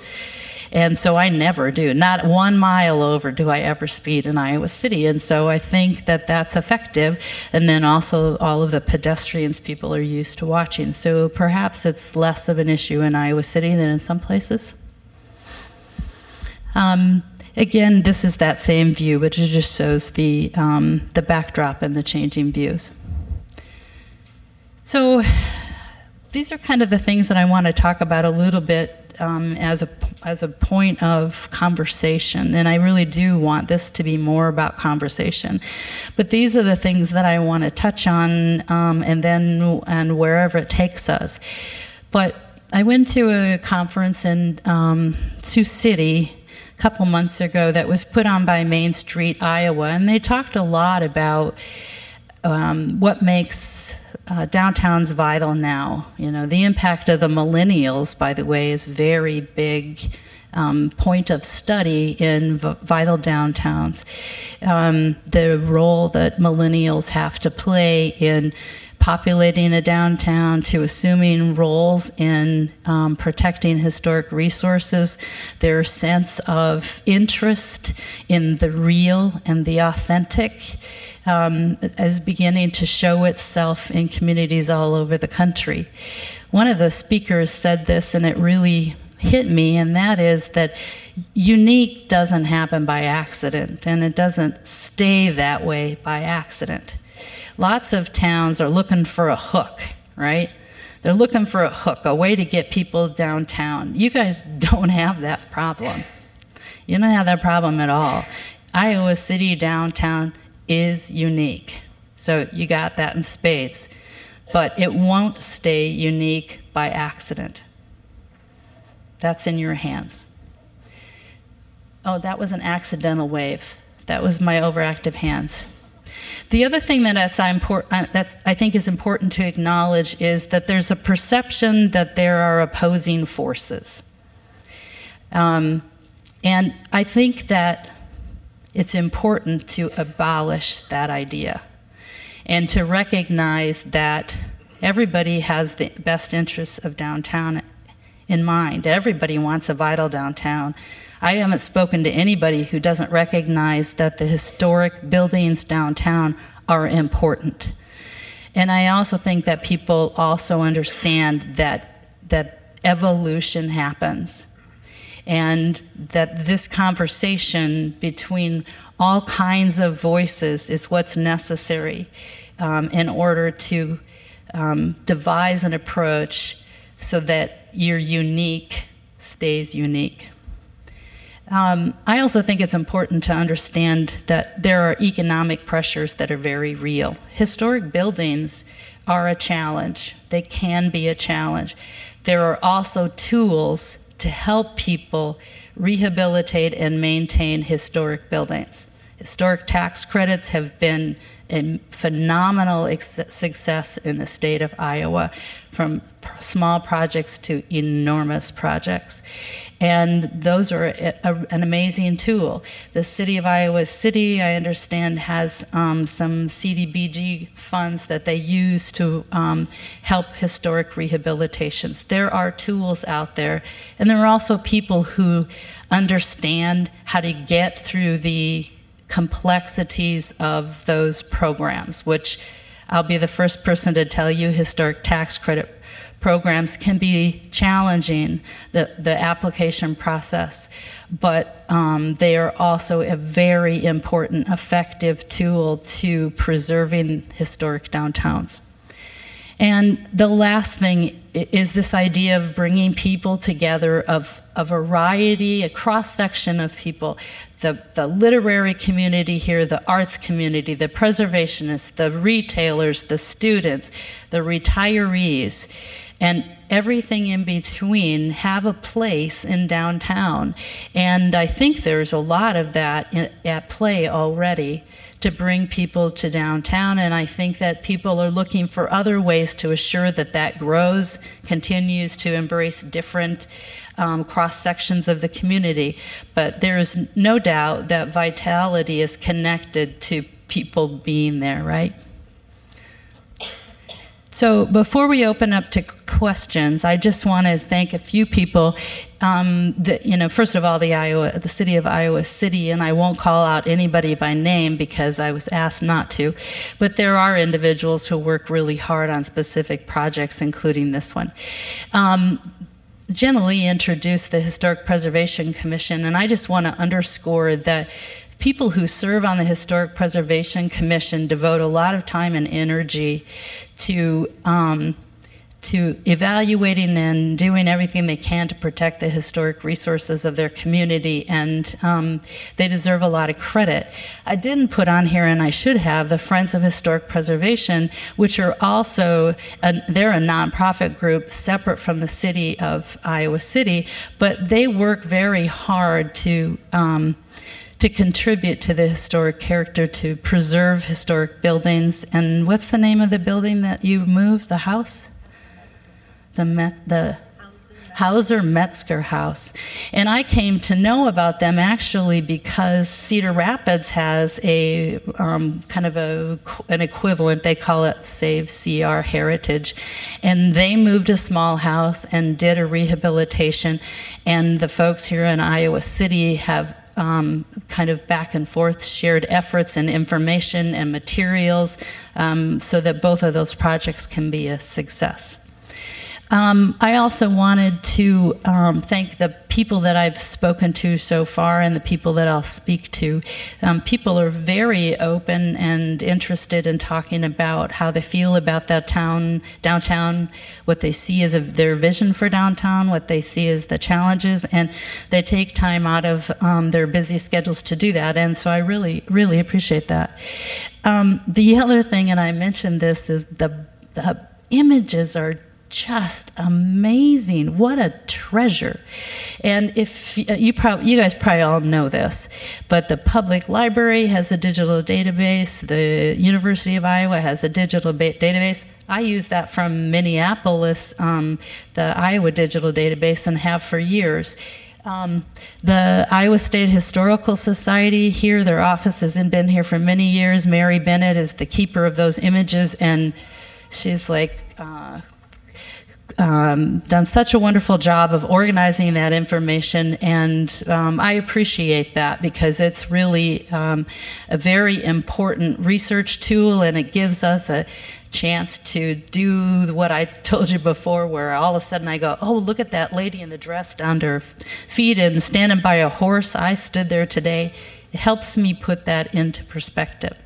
And so I never do. Not one mile over do I ever speed in Iowa City. And so I think that that's effective. And then also all of the pedestrians people are used to watching. So perhaps it's less of an issue in Iowa City than in some places. Um, Again, this is that same view, but it just shows the, um, the backdrop and the changing views. So these are kind of the things that I want to talk about a little bit um, as a as a point of conversation, and I really do want this to be more about conversation. But these are the things that I want to touch on, um, and then and wherever it takes us. But I went to a conference in um, Sioux City couple months ago that was put on by Main Street Iowa, and they talked a lot about um, what makes uh, downtowns vital now. You know, the impact of the millennials, by the way, is very big. Um, point of study in v- vital downtowns. Um, the role that millennials have to play in populating a downtown to assuming roles in um, protecting historic resources, their sense of interest in the real and the authentic. Um, is beginning to show itself in communities all over the country. One of the speakers said this, and it really hit me, and that is that unique doesn't happen by accident, and it doesn't stay that way by accident. Lots of towns are looking for a hook, right? They're looking for a hook, a way to get people downtown. You guys don't have that problem. You don't have that problem at all. Iowa City downtown is unique. So you got that in spades. But it won't stay unique by accident. That's in your hands. Oh, that was an accidental wave. That was my overactive hands. The other thing uh, that I think is important to acknowledge is that there's a perception that there are opposing forces. Um, and I think that it's important to abolish that idea and to recognize that everybody has the best interests of downtown in mind. Everybody wants a vital downtown. I haven't spoken to anybody who doesn't recognize that the historic buildings downtown are important. And I also think that people also understand that that evolution happens and that this conversation between all kinds of voices is what's necessary um, in order to um, devise an approach so that your unique stays unique. Um, I also think it's important to understand that there are economic pressures that are very real. Historic buildings are a challenge, they can be a challenge. There are also tools to help people rehabilitate and maintain historic buildings. Historic tax credits have been a phenomenal success in the state of Iowa, from small projects to enormous projects. And those are a, a, an amazing tool. The city of Iowa City, I understand, has um, some CDBG funds that they use to um, help historic rehabilitations. There are tools out there, and there are also people who understand how to get through the complexities of those programs, which I'll be the first person to tell you historic tax credit programs can be challenging, the, the application process, but um, they are also a very important, effective tool to preserving historic downtowns. And the last thing is this idea of bringing people together of a variety, a cross section of people the, the literary community here, the arts community, the preservationists, the retailers, the students, the retirees and everything in between have a place in downtown. And I think there's a lot of that in, at play already to bring people to downtown. And I think that people are looking for other ways to assure that that grows, continues to embrace different um, cross sections of the community. But there is no doubt that vitality is connected to people being there, right? So before we open up to questions, I just want to thank a few people. Um, you know, first of all, the Iowa, the city of Iowa City, and I won't call out anybody by name because I was asked not to, but there are individuals who work really hard on specific projects, including this one. Um, Lee introduced the Historic Preservation Commission, and I just want to underscore that people who serve on the Historic Preservation Commission devote a lot of time and energy to um, to evaluating and doing everything they can to protect the historic resources of their community, and um, they deserve a lot of credit. I didn't put on here, and I should have, the Friends of Historic Preservation, which are also a, they're a nonprofit group separate from the city of Iowa City, but they work very hard to. Um, to contribute to the historic character, to preserve historic buildings. And what's the name of the building that you moved? The house? The Met, the Hauser Metzger House. And I came to know about them actually because Cedar Rapids has a um, kind of a, an equivalent, they call it Save CR Heritage. And they moved a small house and did a rehabilitation. And the folks here in Iowa City have um, kind of back and forth shared efforts and information and materials um, so that both of those projects can be a success. Um, I also wanted to um, thank the people that I've spoken to so far and the people that I'll speak to. Um, people are very open and interested in talking about how they feel about that town, downtown, what they see as a, their vision for downtown, what they see as the challenges, and they take time out of um, their busy schedules to do that. And so I really, really appreciate that. Um, the other thing, and I mentioned this, is the, the images are just amazing. What a treasure. And if uh, you probably, you guys probably all know this, but the public library has a digital database. The University of Iowa has a digital ba- database. I use that from Minneapolis, um, the Iowa digital database, and have for years. Um, the Iowa State Historical Society here, their office has been here for many years. Mary Bennett is the keeper of those images, and she's like uh, um, done such a wonderful job of organizing that information, and um, I appreciate that because it's really um, a very important research tool, and it gives us a chance to do what I told you before, where all of a sudden I go, "Oh, look at that lady in the dress down to her feet and standing by a horse." I stood there today. It helps me put that into perspective,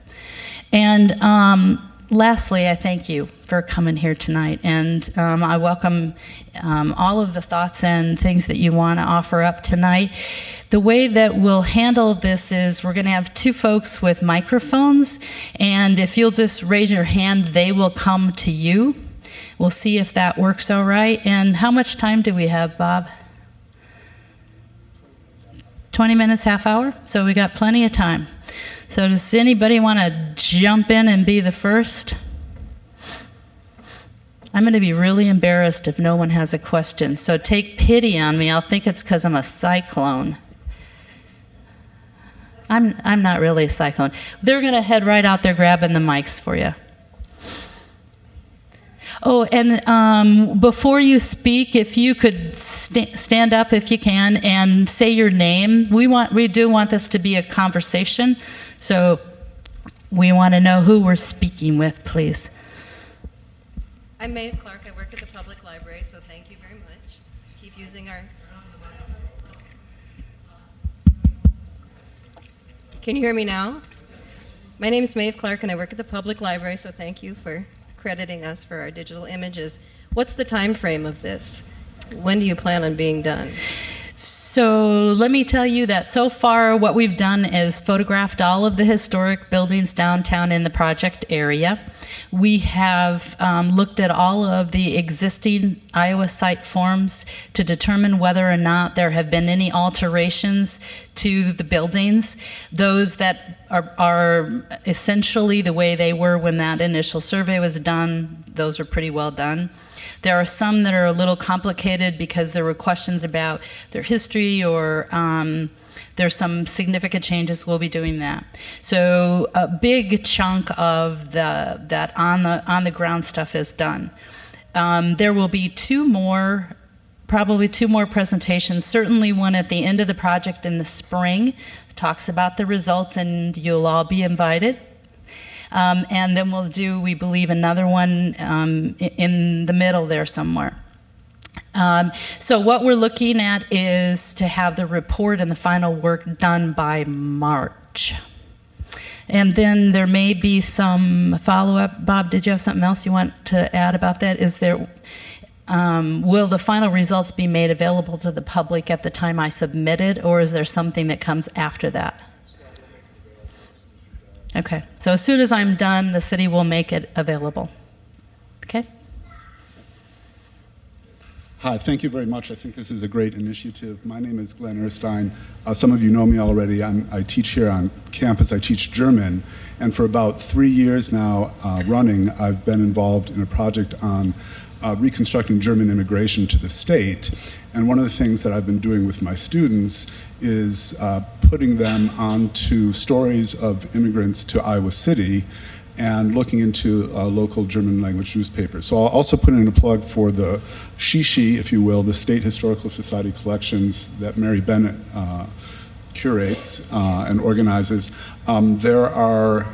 and um, lastly, I thank you for coming here tonight, and um, I welcome um, all of the thoughts and things that you want to offer up tonight. The way that we'll handle this is we're going to have two folks with microphones, and if you'll just raise your hand, they will come to you. We'll see if that works all right. And how much time do we have, Bob? 20 minutes, half hour? So we got plenty of time. So, does anybody want to jump in and be the first? I'm going to be really embarrassed if no one has a question. So take pity on me. I'll think it's because I'm a cyclone. I'm, I'm not really a cyclone. They're going to head right out there grabbing the mics for you. Oh, and um, before you speak, if you could st- stand up if you can and say your name. We want we do want this to be a conversation, so we want to know who we're speaking with, please. I'm Maeve Clark. I work at the public library, so thank you very much. Keep using our. Can you hear me now? My name is Maeve Clark, and I work at the public library, so thank you for crediting us for our digital images. What's the time frame of this? When do you plan on being done? So let me tell you that so far what we've done is photographed all of the historic buildings downtown in the project area. We have um, looked at all of the existing Iowa site forms to determine whether or not there have been any alterations to the buildings. Those that are, are essentially the way they were when that initial survey was done, those are pretty well done. There are some that are a little complicated because there were questions about their history or um, there's some significant changes. We'll be doing that. So a big chunk of the that on the on the ground stuff is done. Um, there will be two more, probably two more presentations. Certainly one at the end of the project in the spring talks about the results, and you'll all be invited. Um, and then we'll do, we believe, another one um, in the middle there somewhere. Um, so, what we're looking at is to have the report and the final work done by March. And then there may be some follow up. Bob, did you have something else you want to add about that? Is there, um, will the final results be made available to the public at the time I submit it, or is there something that comes after that? Okay, so as soon as I'm done, the city will make it available. Okay? Hi, thank you very much. I think this is a great initiative. My name is Glenn Ehrstine. Uh, some of you know me already. I'm, i teach here on campus. I teach German. And for about three years now uh, running, I've been involved in a project on uh, reconstructing German immigration to the state. And one of the things that I've been doing with my students is uh, putting them onto stories of immigrants to Iowa City and looking into uh, local German language newspapers. So I'll also put in a plug for the Shishi, if you will, the State Historical Society collections that Mary Bennett uh, curates uh, and organizes. Um, there are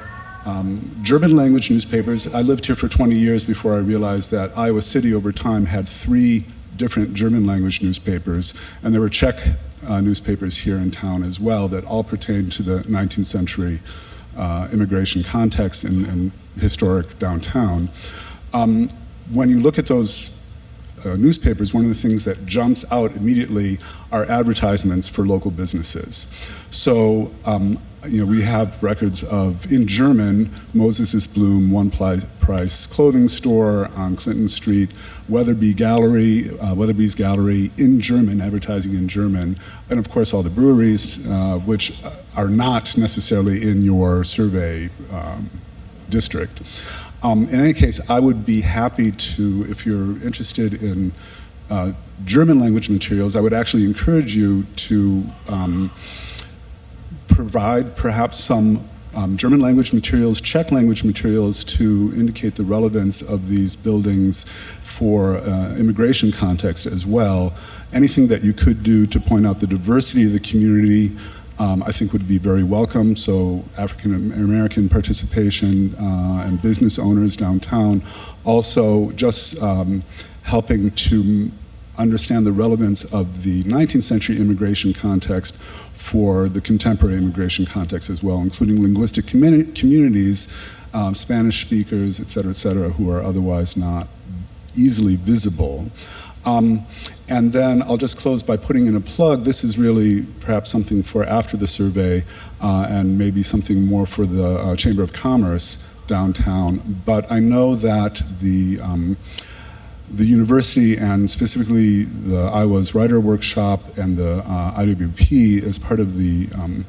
um, German language newspapers. I lived here for 20 years before I realized that Iowa City over time had three different German language newspapers, and there were Czech uh, newspapers here in town as well that all pertain to the 19th century uh, immigration context and, and historic downtown. Um, when you look at those uh, newspapers, one of the things that jumps out immediately are advertisements for local businesses. So, um, you know, we have records of, in German, Moses Bloom, one price clothing store on Clinton Street, Wetherby Gallery, uh, Wetherby's Gallery in German, advertising in German, and of course all the breweries, uh, which are not necessarily in your survey um, district. Um, in any case, I would be happy to, if you're interested in uh, German language materials, I would actually encourage you to um, provide perhaps some um, German language materials, Czech language materials to indicate the relevance of these buildings for uh, immigration context as well. Anything that you could do to point out the diversity of the community, um, I think would be very welcome. So African American participation uh, and business owners downtown, also just um, helping to understand the relevance of the 19th century immigration context for the contemporary immigration context as well, including linguistic communi- communities, um, Spanish speakers, et cetera, et cetera, who are otherwise not easily visible. Um, and then I'll just close by putting in a plug. This is really perhaps something for after the survey uh, and maybe something more for the uh, Chamber of Commerce downtown. But I know that the um, the university and specifically the Iowa's Writer Workshop and the uh, IWP as part of the um,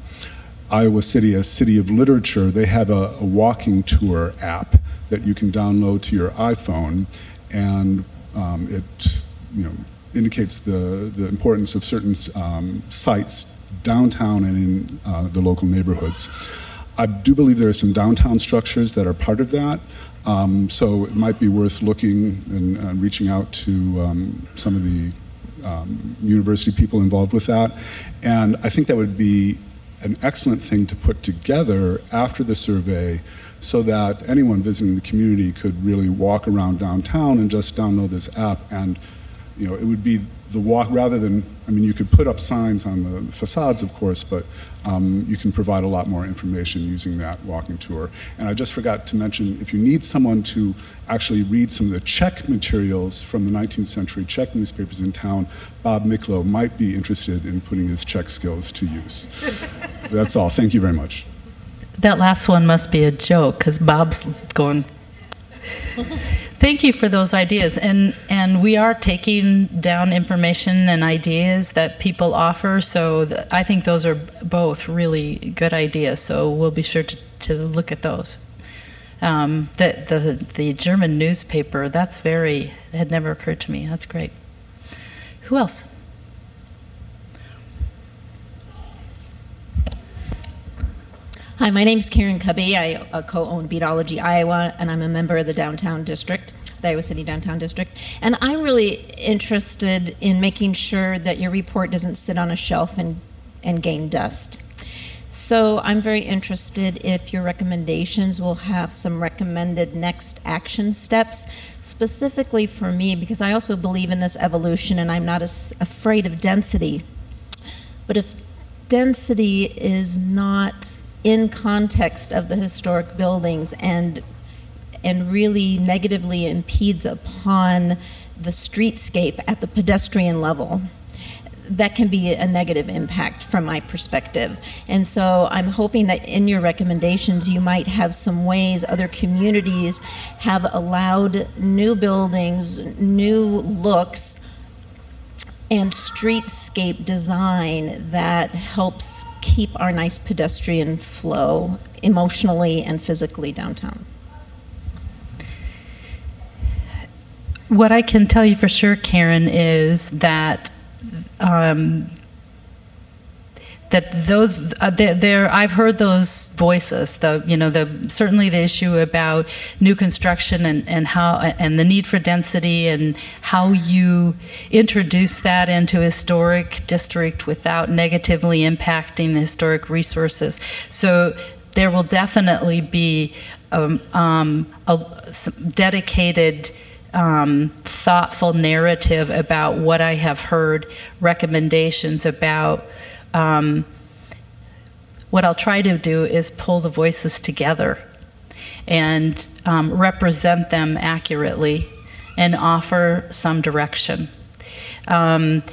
Iowa City as City of Literature, they have a, a walking tour app that you can download to your iPhone and um, it you know indicates the the importance of certain um, sites downtown and in uh, the local neighborhoods. I do believe there are some downtown structures that are part of that. Um, so it might be worth looking and, reaching out to um, some of the um, university people involved with that. And I think that would be an excellent thing to put together after the survey so that anyone visiting the community could really walk around downtown and just download this app and you know it would be the walk rather than I mean you could put up signs on the facades of course but um, you can provide a lot more information using that walking tour. And I just forgot to mention if you need someone to actually read some of the Czech materials from the 19th century Czech newspapers in town Bob Miklo might be interested in putting his Czech skills to use. That's all. Thank you very much. That last one must be a joke because Bob's going. Thank you for those ideas, and and we are taking down information and ideas that people offer. So th- I think those are both really good ideas. So we'll be sure to, to look at those. Um, the the the German newspaper that's very had never occurred to me. That's great. Who else? Hi, my name is Karen Kubby. I uh, co-own Beadology Iowa, and I'm a member of the downtown district, the Iowa City Downtown District. And I'm really interested in making sure that your report doesn't sit on a shelf and, and gain dust. So I'm very interested if your recommendations will have some recommended next action steps, specifically for me, because I also believe in this evolution and I'm not as afraid of density. But if density is not in context of the historic buildings and and really negatively impedes upon the streetscape at the pedestrian level that can be a negative impact from my perspective. And so I'm hoping that in your recommendations, you might have some ways other communities have allowed new buildings, new looks and streetscape design that helps keep our nice pedestrian flow emotionally and physically downtown. What I can tell you for sure, Karen, is that um, that those uh, there I've heard those voices the you know the certainly the issue about new construction and, and how and the need for density and how you introduce that into historic district without negatively impacting the historic resources. So there will definitely be um, um, a dedicated um, thoughtful narrative about what I have heard, recommendations about um, what I'll try to do is pull the voices together and um, represent them accurately and offer some direction. Um,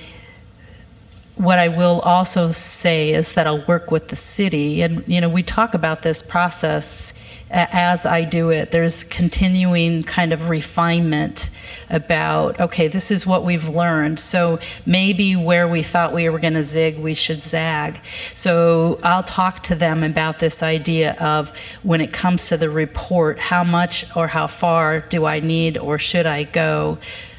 what I will also say is that I'll work with the city, and you know, we talk about this process as I do it. There's continuing kind of refinement about, okay, this is what we've learned. So maybe where we thought we were going to zig, we should zag. So I'll talk to them about this idea of when it comes to the report, how much or how far do I need or should I go?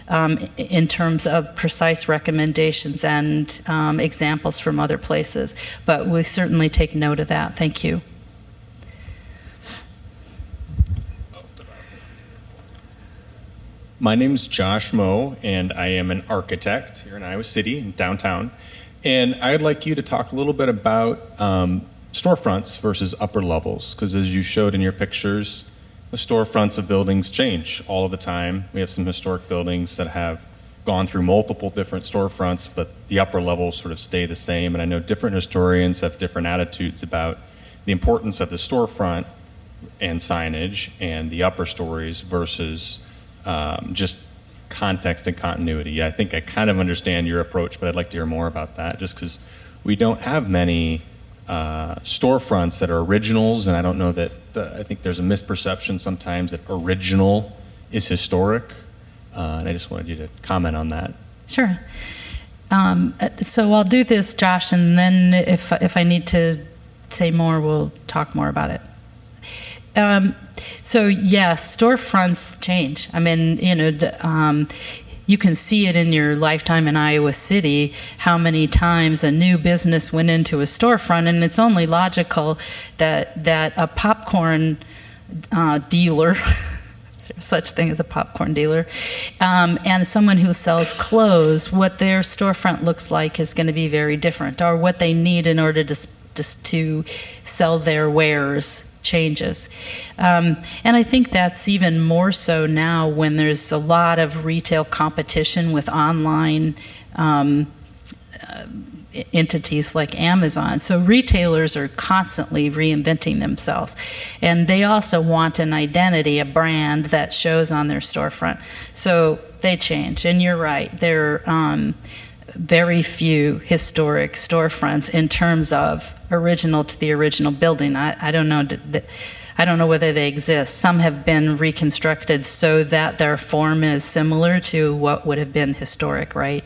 Um, in terms of precise recommendations and um, examples from other places. But we certainly take note of that. Thank you. My name is Josh Moe, and I am an architect here in Iowa City, in downtown. And I'd like you to talk a little bit about um, storefronts versus upper levels, because as you showed in your pictures, the storefronts of buildings change all of the time. We have some historic buildings that have gone through multiple different storefronts, but the upper levels sort of stay the same. And I know different historians have different attitudes about the importance of the storefront and signage and the upper stories versus um, just context and continuity. I think I kind of understand your approach, but I'd like to hear more about that just because we don't have many uh, storefronts that are originals, and I don't know that, uh, I think there's a misperception sometimes that original is historic, uh, and I just wanted you to comment on that. Sure. Um, so I'll do this, Josh, and then if, if I need to say more, we'll talk more about it. Um, so yes, storefronts change. I mean, you know, um, you can see it in your lifetime in Iowa City how many times a new business went into a storefront, and it's only logical that that a popcorn uh, dealer. such thing as a popcorn dealer, um, and someone who sells clothes, what their storefront looks like is going to be very different, or what they need in order to to sell their wares changes. Um, and I think that's even more so now when there's a lot of retail competition with online um, uh, entities like Amazon. So retailers are constantly reinventing themselves. And they also want an identity, a brand that shows on their storefront. So they change. And you're right, They're, um, very few historic storefronts in terms of original to the original building. I, I don't know. I don't know whether they exist. Some have been reconstructed so that their form is similar to what would have been historic, right?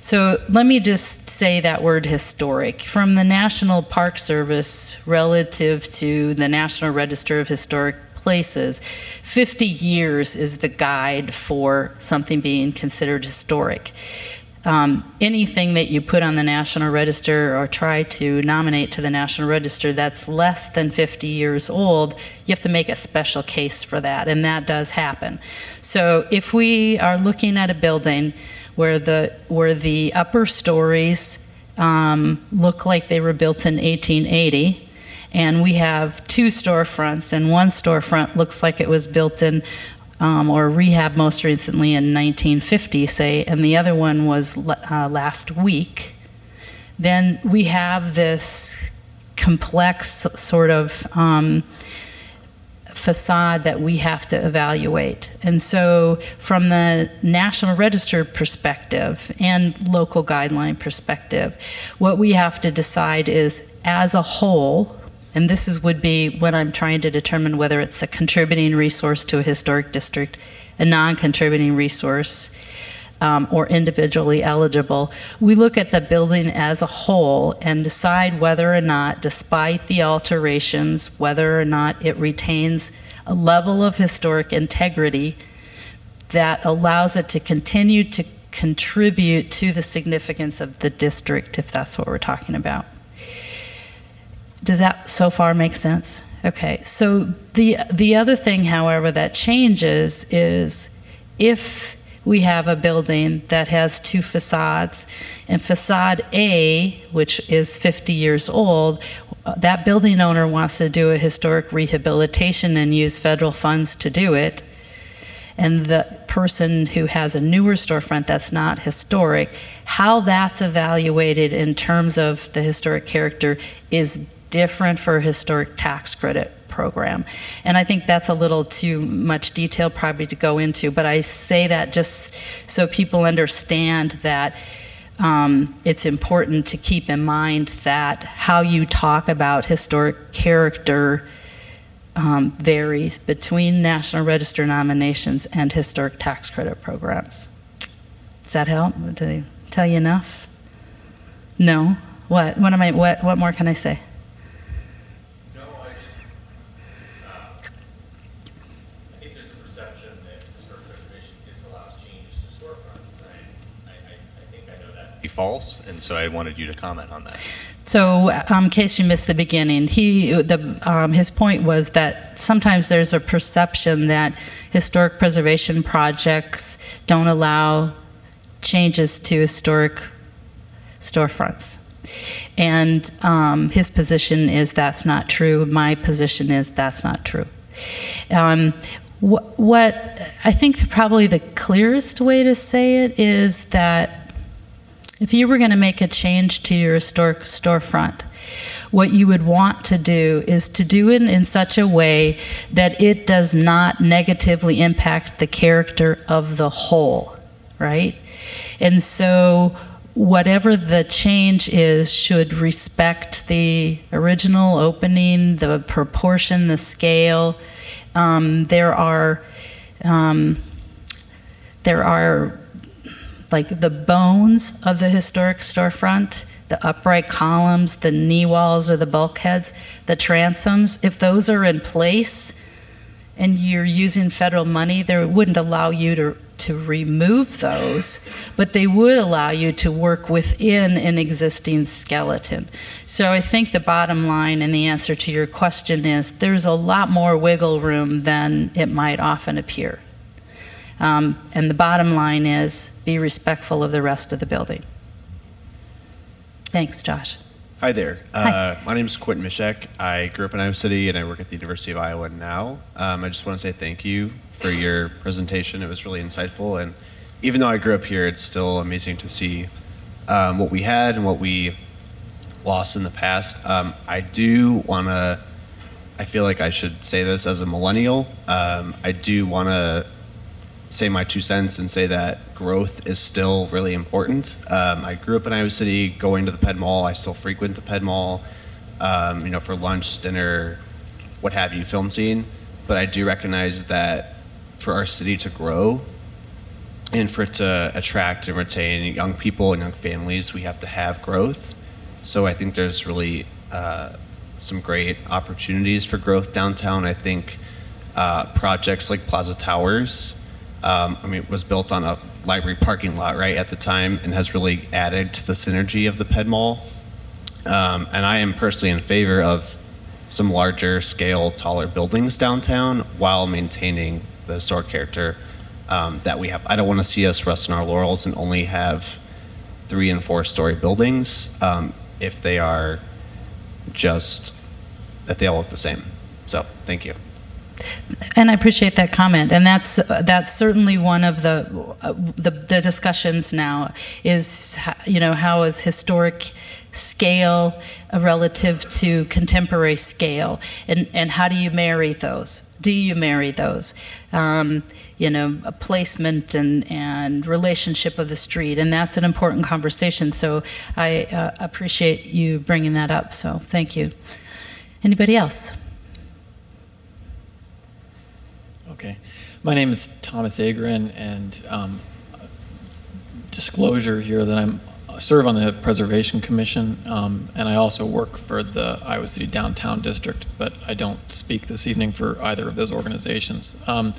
So let me just say that word historic. From the National Park Service relative to the National Register of Historic Places, 50 years is the guide for something being considered historic. Um, anything that you put on the National Register or try to nominate to the National Register that's less than 50 years old, you have to make a special case for that, and that does happen. So if we are looking at a building where the where the upper stories um, look like they were built in 1880, and we have two storefronts, and one storefront looks like it was built in um, or rehab most recently in 1950, say, and the other one was uh, last week, then we have this complex sort of um, facade that we have to evaluate. And so, from the National Register perspective and local guideline perspective, what we have to decide is as a whole, and this is would be when I'm trying to determine whether it's a contributing resource to a historic district, a non-contributing resource, um, or individually eligible. We look at the building as a whole and decide whether or not, despite the alterations, whether or not it retains a level of historic integrity that allows it to continue to contribute to the significance of the district, if that's what we're talking about. Does that so far make sense? Okay. So the the other thing, however, that changes is if we have a building that has two facades, and facade A, which is 50 years old, that building owner wants to do a historic rehabilitation and use federal funds to do it. And the person who has a newer storefront that's not historic, how that's evaluated in terms of the historic character is different for a historic tax credit program. And I think that's a little too much detail probably to go into, but I say that just so people understand that um, it's important to keep in mind that how you talk about historic character um, varies between National Register nominations and historic tax credit programs. Does that help? Did I tell you enough? No. What? What am I? What? What more can I say? No, I just, uh, I think there's a perception that historic preservation disallows changes to storefronts. I, I, I I think I know that. to Be false, and so I wanted you to comment on that. So, um, in case you missed the beginning, he the um, his point was that sometimes there's a perception that historic preservation projects don't allow changes to historic storefronts. And um, his position is that's not true. My position is that's not true. Um, wh- what I think probably the clearest way to say it is that if you were going to make a change to your historic storefront, what you would want to do is to do it in such a way that it does not negatively impact the character of the whole, right? And so, whatever the change is, should respect the original opening, the proportion, the scale. Um, there are um, there are like the bones of the historic storefront, the upright columns, the knee walls or the bulkheads, the transoms, if those are in place, and you're using federal money, they wouldn't allow you to, to remove those, but they would allow you to work within an existing skeleton. So I think the bottom line and the answer to your question is there's a lot more wiggle room than it might often appear. Um, and the bottom line is be respectful of the rest of the building. Thanks, Josh. Hi there. Hi. Uh, my name is Quentin Mishek. I grew up in Iowa City and I work at the University of Iowa now. Um, I just want to say thank you for your presentation. It was really insightful. And even though I grew up here, it's still amazing to see um, what we had and what we lost in the past. Um, I do want to, I feel like I should say this as a millennial. Um, I do want to say my two cents and say that growth is still really important. Um, I grew up in Iowa City, going to the Ped Mall. I still frequent the Ped Mall, um, you know, for lunch, dinner, what have you, FilmScene. But I do recognize that for our city to grow and for it to attract and retain young people and young families, we have to have growth. So I think there's really uh, some great opportunities for growth downtown. I think uh, projects like Plaza Towers um, I mean, it was built on a library parking lot, right, at the time, and has really added to the synergy of the Ped Mall. Um, and I am personally in favor of some larger scale, taller buildings downtown while maintaining the historic character um, that we have. I don't want to see us rest on our laurels and only have three and four story buildings um, if they are just, if they all look the same. So, thank you. And I appreciate that comment, and that's that's certainly one of the uh, the, the discussions now is you know how is historic scale relative to contemporary scale, and and how do you marry those? Do you marry those? Um, you know, a placement and and relationship of the street, and that's an important conversation. So I uh, appreciate you bringing that up. So thank you. Anybody else? Okay. My name is Thomas Agran, and um, disclosure here that I'm serve on the Preservation Commission, um, and I also work for the Iowa City Downtown District, but I don't speak this evening for either of those organizations. Um,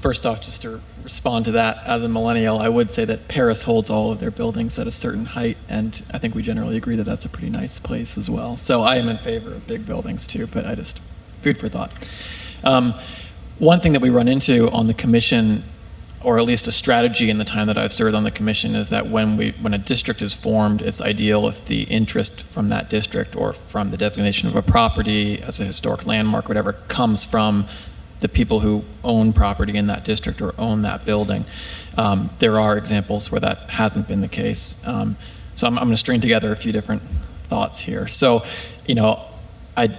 first off, just to respond to that, as a millennial, I would say that Paris holds all of their buildings at a certain height, and I think we generally agree that that's a pretty nice place as well. So I am in favor of big buildings too, but I just, food for thought. Um, one thing that we run into on the commission, or at least a strategy in the time that I've served on the commission, is that when we when a district is formed, it's ideal if the interest from that district or from the designation of a property as a historic landmark, whatever, comes from the people who own property in that district or own that building. Um, there are examples where that hasn't been the case. Um, so I'm, I'm going to string together a few different thoughts here. So, you know, I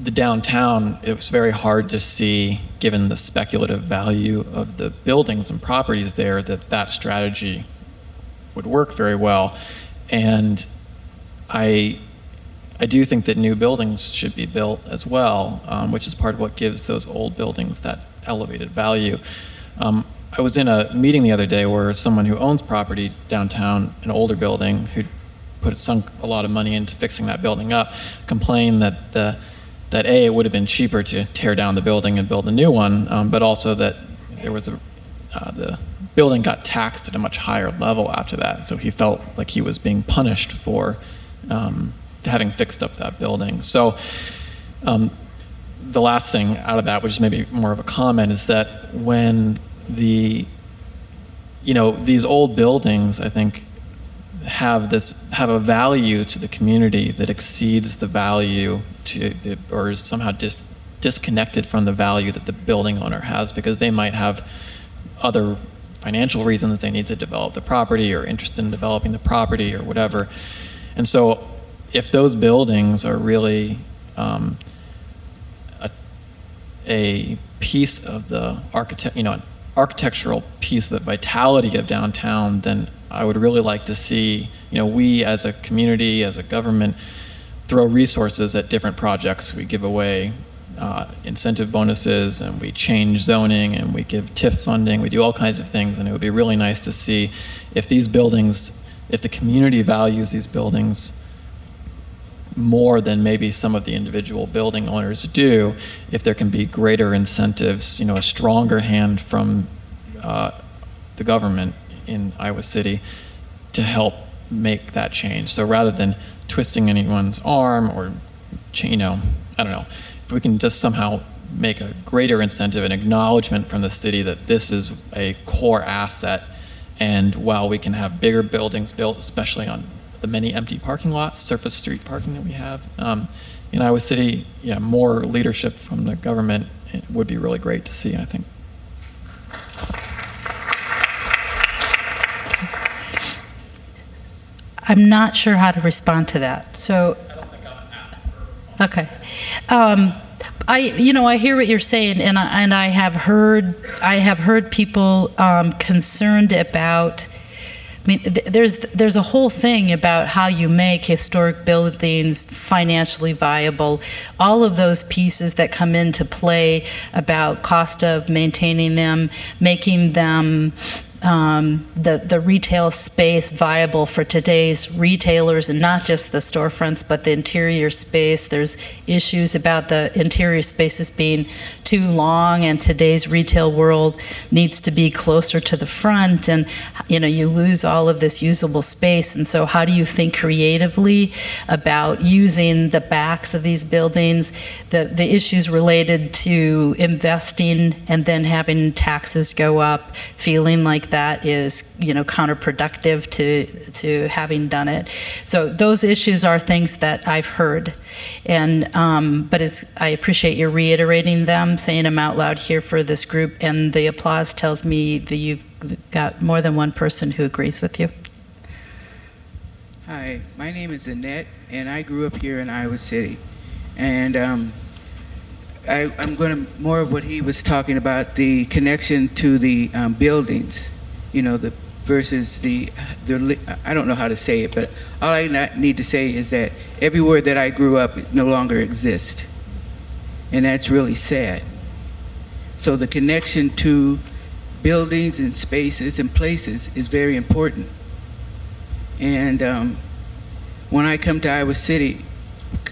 the downtown, it was very hard to see, given the speculative value of the buildings and properties there, that that strategy would work very well. And I, I do think that new buildings should be built as well, um, which is part of what gives those old buildings that elevated value. Um, I was in a meeting the other day where someone who owns property downtown, an older building, who put sunk a lot of money into fixing that building up, complained that the that a it would have been cheaper to tear down the building and build a new one, um, but also that there was a uh, the building got taxed at a much higher level after that, so he felt like he was being punished for um, having fixed up that building. So. Um, the last thing out of that, which is maybe more of a comment, is that when the you know these old buildings, I think have this have a value to the community that exceeds the value to, to or is somehow dis, disconnected from the value that the building owner has because they might have other financial reasons they need to develop the property or interested in developing the property or whatever. And so, if those buildings are really um, a, a piece of the architect, you know, an architectural piece of the vitality of downtown, then I would really like to see, you know, we as a community, as a government, throw resources at different projects. We give away uh, incentive bonuses and we change zoning and we give TIF funding. We do all kinds of things, and it would be really nice to see if these buildings, if the community values these buildings more than maybe some of the individual building owners do if there can be greater incentives, you know, a stronger hand from uh, the government in Iowa City to help make that change. So rather than twisting anyone's arm or, you know, I don't know, if we can just somehow make a greater incentive and acknowledgement from the city that this is a core asset. And while we can have bigger buildings built, especially on the many empty parking lots, surface street parking that we have um, in Iowa City, yeah, more leadership from the government would be really great to see, I think. I'm not sure how to respond to that. So, okay. Um, I, you know, I hear what you're saying, and I, and I have heard, I have heard people um, concerned about. I mean, th- there's there's a whole thing about how you make historic buildings financially viable. All of those pieces that come into play about cost of maintaining them, making them um, the the retail space viable for today's retailers, and not just the storefronts, but the interior space. There's issues about the interior spaces being too long, and today's retail world needs to be closer to the front, and you know you lose all of this usable space. And so, how do you think creatively about using the backs of these buildings? The the issues related to investing and then having taxes go up, feeling like that is you know counterproductive to to having done it. So those issues are things that I've heard, and um, but it's I appreciate you reiterating them, saying them out loud here for this group, and the applause tells me that you've got more than one person who agrees with you. Hi, my name is Annette, and I grew up here in Iowa City. And um, I, I'm going to more of what he was talking about the connection to the um, buildings, you know, the versus the, the I don't know how to say it, but all I need to say is that everywhere that I grew up no longer exists, and that's really sad. So the connection to buildings and spaces and places is very important. And um, when I come to Iowa City,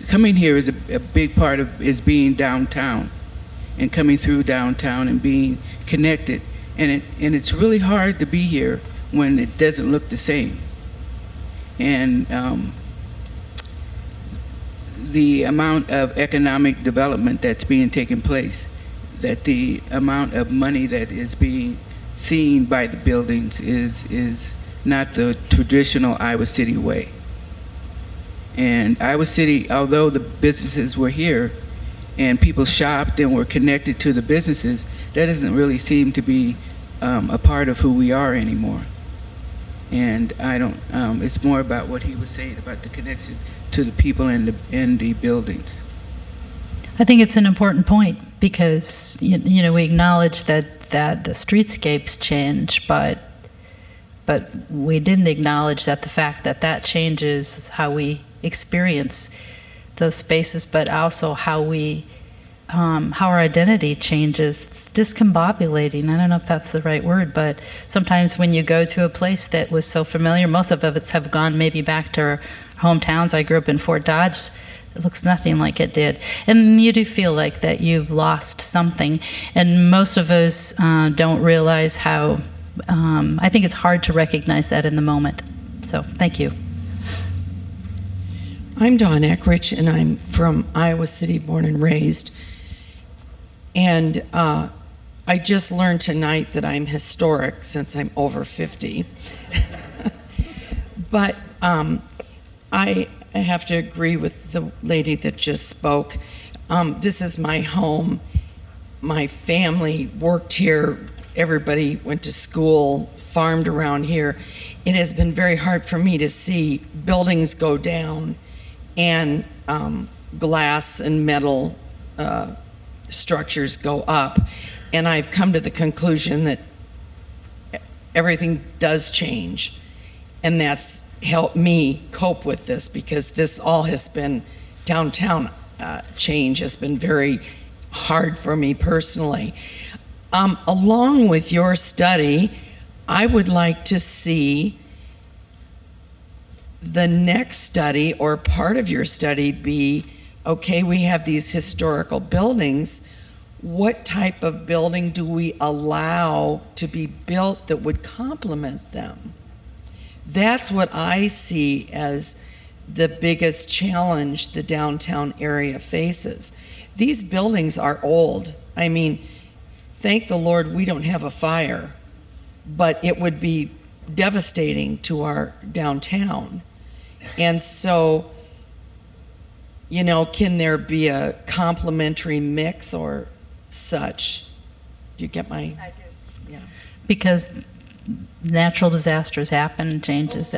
coming here is a, a big part of is being downtown, and coming through downtown and being connected. And it and it's really hard to be here when it doesn't look the same. And um, the amount of economic development that's being taken place, that the amount of money that is being seen by the buildings is is not the traditional Iowa City way. And Iowa City, although the businesses were here and people shopped and were connected to the businesses, that doesn't really seem to be um, a part of who we are anymore. And I don't, um, it's more about what he was saying about the connection to the people and the, and the buildings. I think it's an important point because you, you know we acknowledge that that the streetscapes change, but but we didn't acknowledge that the fact that that changes how we experience those spaces, but also how we um, how our identity changes. It's discombobulating. I don't know if that's the right word, but sometimes when you go to a place that was so familiar, most of us have gone maybe back to our hometowns. I grew up in Fort Dodge. It looks nothing like it did. And you do feel like that you've lost something. And most of us uh, don't realize how, um, I think it's hard to recognize that in the moment. So thank you. I'm Dawn Eckrich, and I'm from Iowa City, born and raised. And uh, I just learned tonight that I'm historic since I'm over 50. but um, I have to agree with the lady that just spoke. Um, this is my home. My family worked here. Everybody went to school, farmed around here. It has been very hard for me to see buildings go down and um, glass and metal uh, structures go up. And I've come to the conclusion that everything does change. And that's helped me cope with this because this all has been downtown uh, change has been very hard for me personally. Um, along with your study, I would like to see the next study or part of your study be okay, we have these historical buildings. What type of building do we allow to be built that would complement them? That's what I see as the biggest challenge the downtown area faces. These buildings are old. I mean, thank the Lord we don't have a fire, but it would be devastating to our downtown. And so, you know, can there be a complementary mix or such? Do you get my? I do. Yeah. Because natural disasters happen, changes,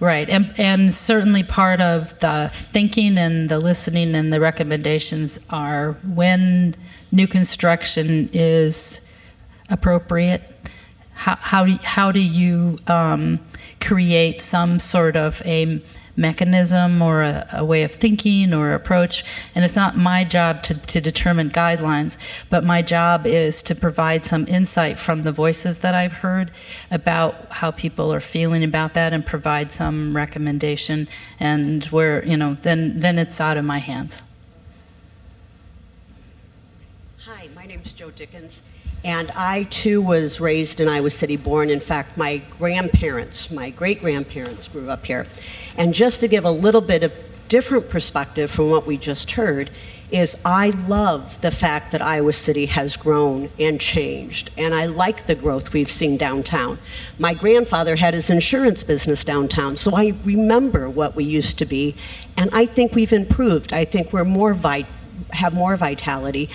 right? And and certainly part of the thinking and the listening and the recommendations are when new construction is appropriate. How how do how do you um, create some sort of a mechanism or a, a way of thinking or approach? And it's not my job to, to determine guidelines, but my job is to provide some insight from the voices that I've heard about how people are feeling about that and provide some recommendation and where you know then then it's out of my hands Hi, my name is Joe Dickens, and I too was raised in Iowa City, born. In fact, my grandparents, my great grandparents, grew up here. And just to give a little bit of different perspective from what we just heard, is I love the fact that Iowa City has grown and changed, and I like the growth we've seen downtown. My grandfather had his insurance business downtown, so I remember what we used to be, and I think we've improved. I think we're more vit- have more vitality,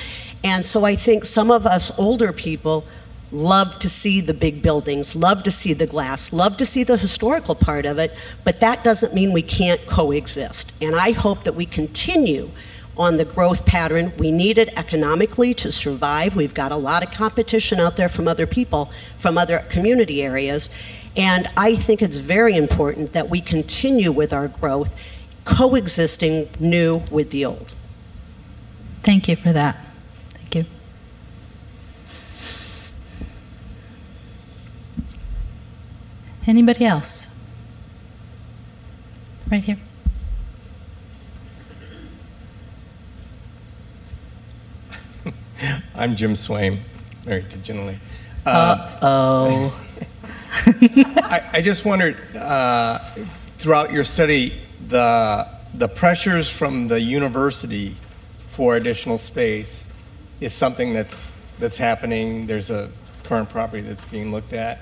and so I think some of us older people love to see the big buildings, love to see the glass, love to see the historical part of it, but that doesn't mean we can't coexist. And I hope that we continue on the growth pattern. We need it economically to survive. We've got a lot of competition out there from other people, from other community areas. And I think it's very important that we continue with our growth, coexisting new with the old. thank you for that thank you anybody else right here I'm Jim Swaim, married to Ginny. uh-oh I, I just wondered, uh, throughout your study, the, the pressures from the university for additional space is something that's, that's happening. There's a current property that's being looked at.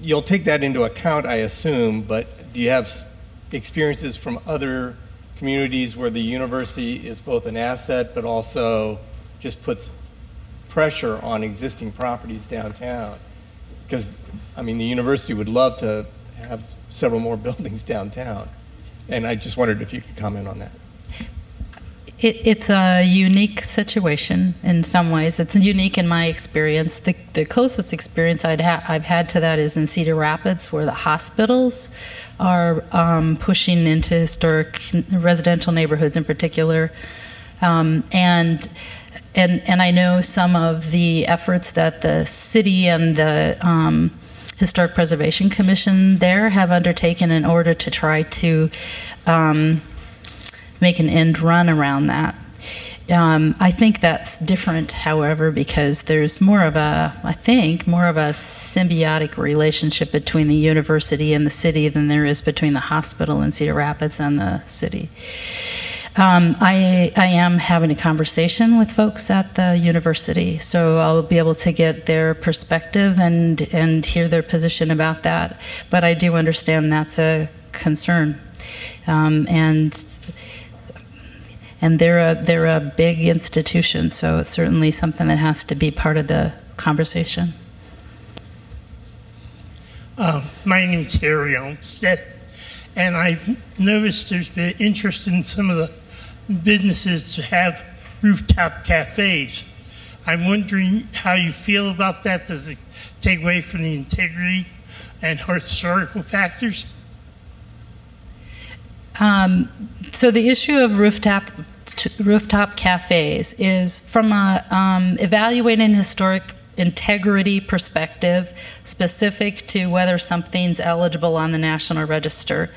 You'll take that into account, I assume, but do you have experiences from other communities where the university is both an asset but also just puts pressure on existing properties downtown? Because, I mean, the university would love to have several more buildings downtown. And I just wondered if you could comment on that. It, it's a unique situation in some ways. It's unique in my experience. The, the closest experience I'd ha- I've had to that is in Cedar Rapids, where the hospitals are um, pushing into historic residential neighborhoods in particular. Um, and and and I know some of the efforts that the city and the um, Historic Preservation Commission there have undertaken in order to try to um, make an end run around that. Um, I think that's different, however, because there's more of a, I think, more of a symbiotic relationship between the university and the city than there is between the hospital in Cedar Rapids and the city. Um, I, I am having a conversation with folks at the university, so I'll be able to get their perspective and, and hear their position about that. But I do understand that's a concern. Um, and and they're a, they're a big institution, so it's certainly something that has to be part of the conversation. Uh, my name's Harry Olmstead, and I've noticed there's been interest in some of the businesses to have rooftop cafes. I'm wondering how you feel about that. Does it take away from the integrity and historical factors? Um, so the issue of rooftop rooftop cafes is from a um, evaluating historic integrity perspective, specific to whether something's eligible on the National Register.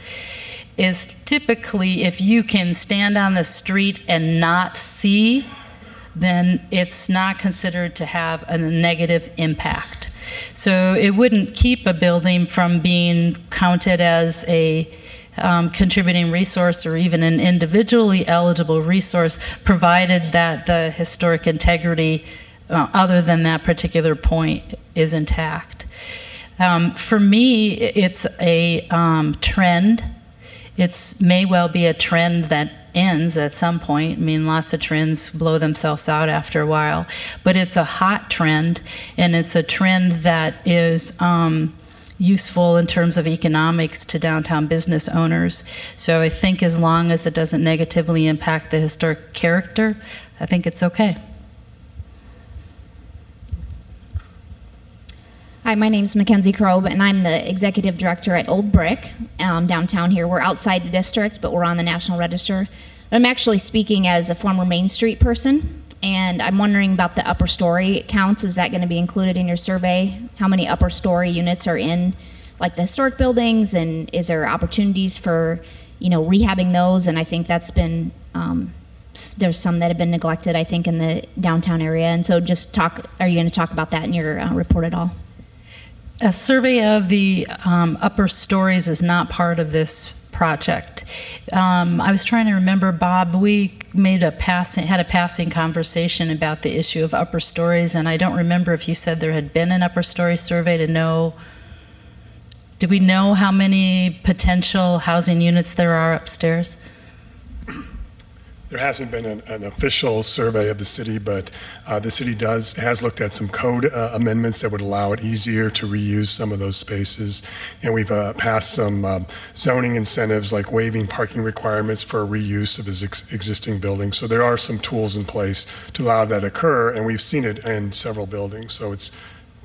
is typically if you can stand on the street and not see, then it's not considered to have a negative impact. So it wouldn't keep a building from being counted as a um, contributing resource or even an individually eligible resource, provided that the historic integrity, uh, other than that particular point, is intact. Um, for me, it's a um, trend. It may well be a trend that ends at some point. I mean, lots of trends blow themselves out after a while, but it's a hot trend, and it's a trend that is um, useful in terms of economics to downtown business owners. So I think as long as it doesn't negatively impact the historic character, I think it's okay. Hi, my name is Mackenzie Krob, and I'm the executive director at Old Brick um, downtown here. We're outside the district, but we're on the National Register. I'm actually speaking as a former Main Street person, and I'm wondering about the upper story counts. Is that going to be included in your survey? How many upper story units are in, like the historic buildings, and is there opportunities for, you know, rehabbing those? And I think that's been um, there's some that have been neglected, I think, in the downtown area. And so, just talk. Are you going to talk about that in your uh, report at all? A survey of the um, upper stories is not part of this project. Um, I was trying to remember, Bob. We made a passing, had a passing conversation about the issue of upper stories, and I don't remember if you said there had been an upper story survey to know. Do we know how many potential housing units there are upstairs? There hasn't been an, an, official survey of the city, but uh, the city does has looked at some code uh, amendments that would allow it easier to reuse some of those spaces, and we've uh, passed some um, zoning incentives like waiving parking requirements for reuse of ex- existing buildings. So there are some tools in place to allow that occur, and we've seen it in several buildings. So it's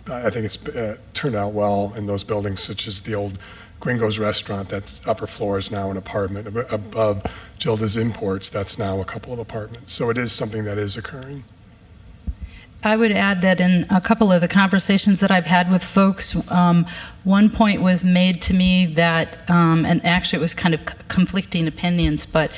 I think it's uh, turned out well in those buildings, such as the old Gringo's restaurant, that's upper floor is now an apartment. Above Gilda's Imports, that's now a couple of apartments. So it is something that is occurring. I would add that in a couple of the conversations that I've had with folks, um, one point was made to me that, um, and actually it was kind of conflicting opinions, but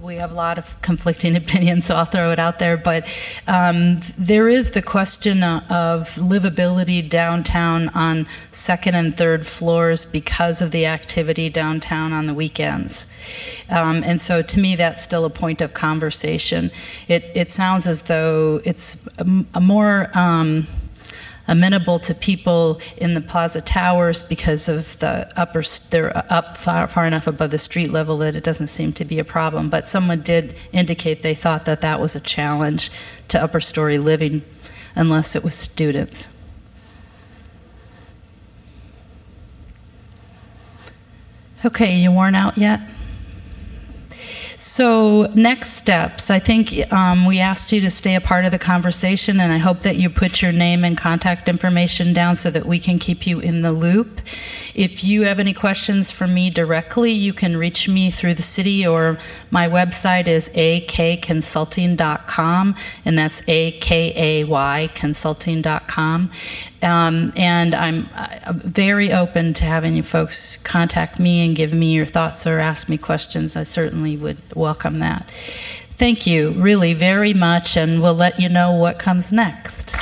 we have a lot of conflicting opinions, so I'll throw it out there. But um, there is the question of livability downtown on second and third floors because of the activity downtown on the weekends. Um, and so to me, that's still a point of conversation. It, it sounds as though it's a, a more. Um, amenable to people in the plaza towers because of the upper they're up far, far enough above the street level that it doesn't seem to be a problem. But someone did indicate they thought that that was a challenge to upper story living unless it was students. Okay you worn out yet so, next steps. I think um, we asked you to stay a part of the conversation, and I hope that you put your name and contact information down so that we can keep you in the loop. If you have any questions for me directly, you can reach me through the city or my website is akayconsulting.com, and that's A K A Y consulting.com. Um, and I'm uh, very open to having you folks contact me and give me your thoughts or ask me questions. I certainly would welcome that. Thank you, really, very much, and we'll let you know what comes next.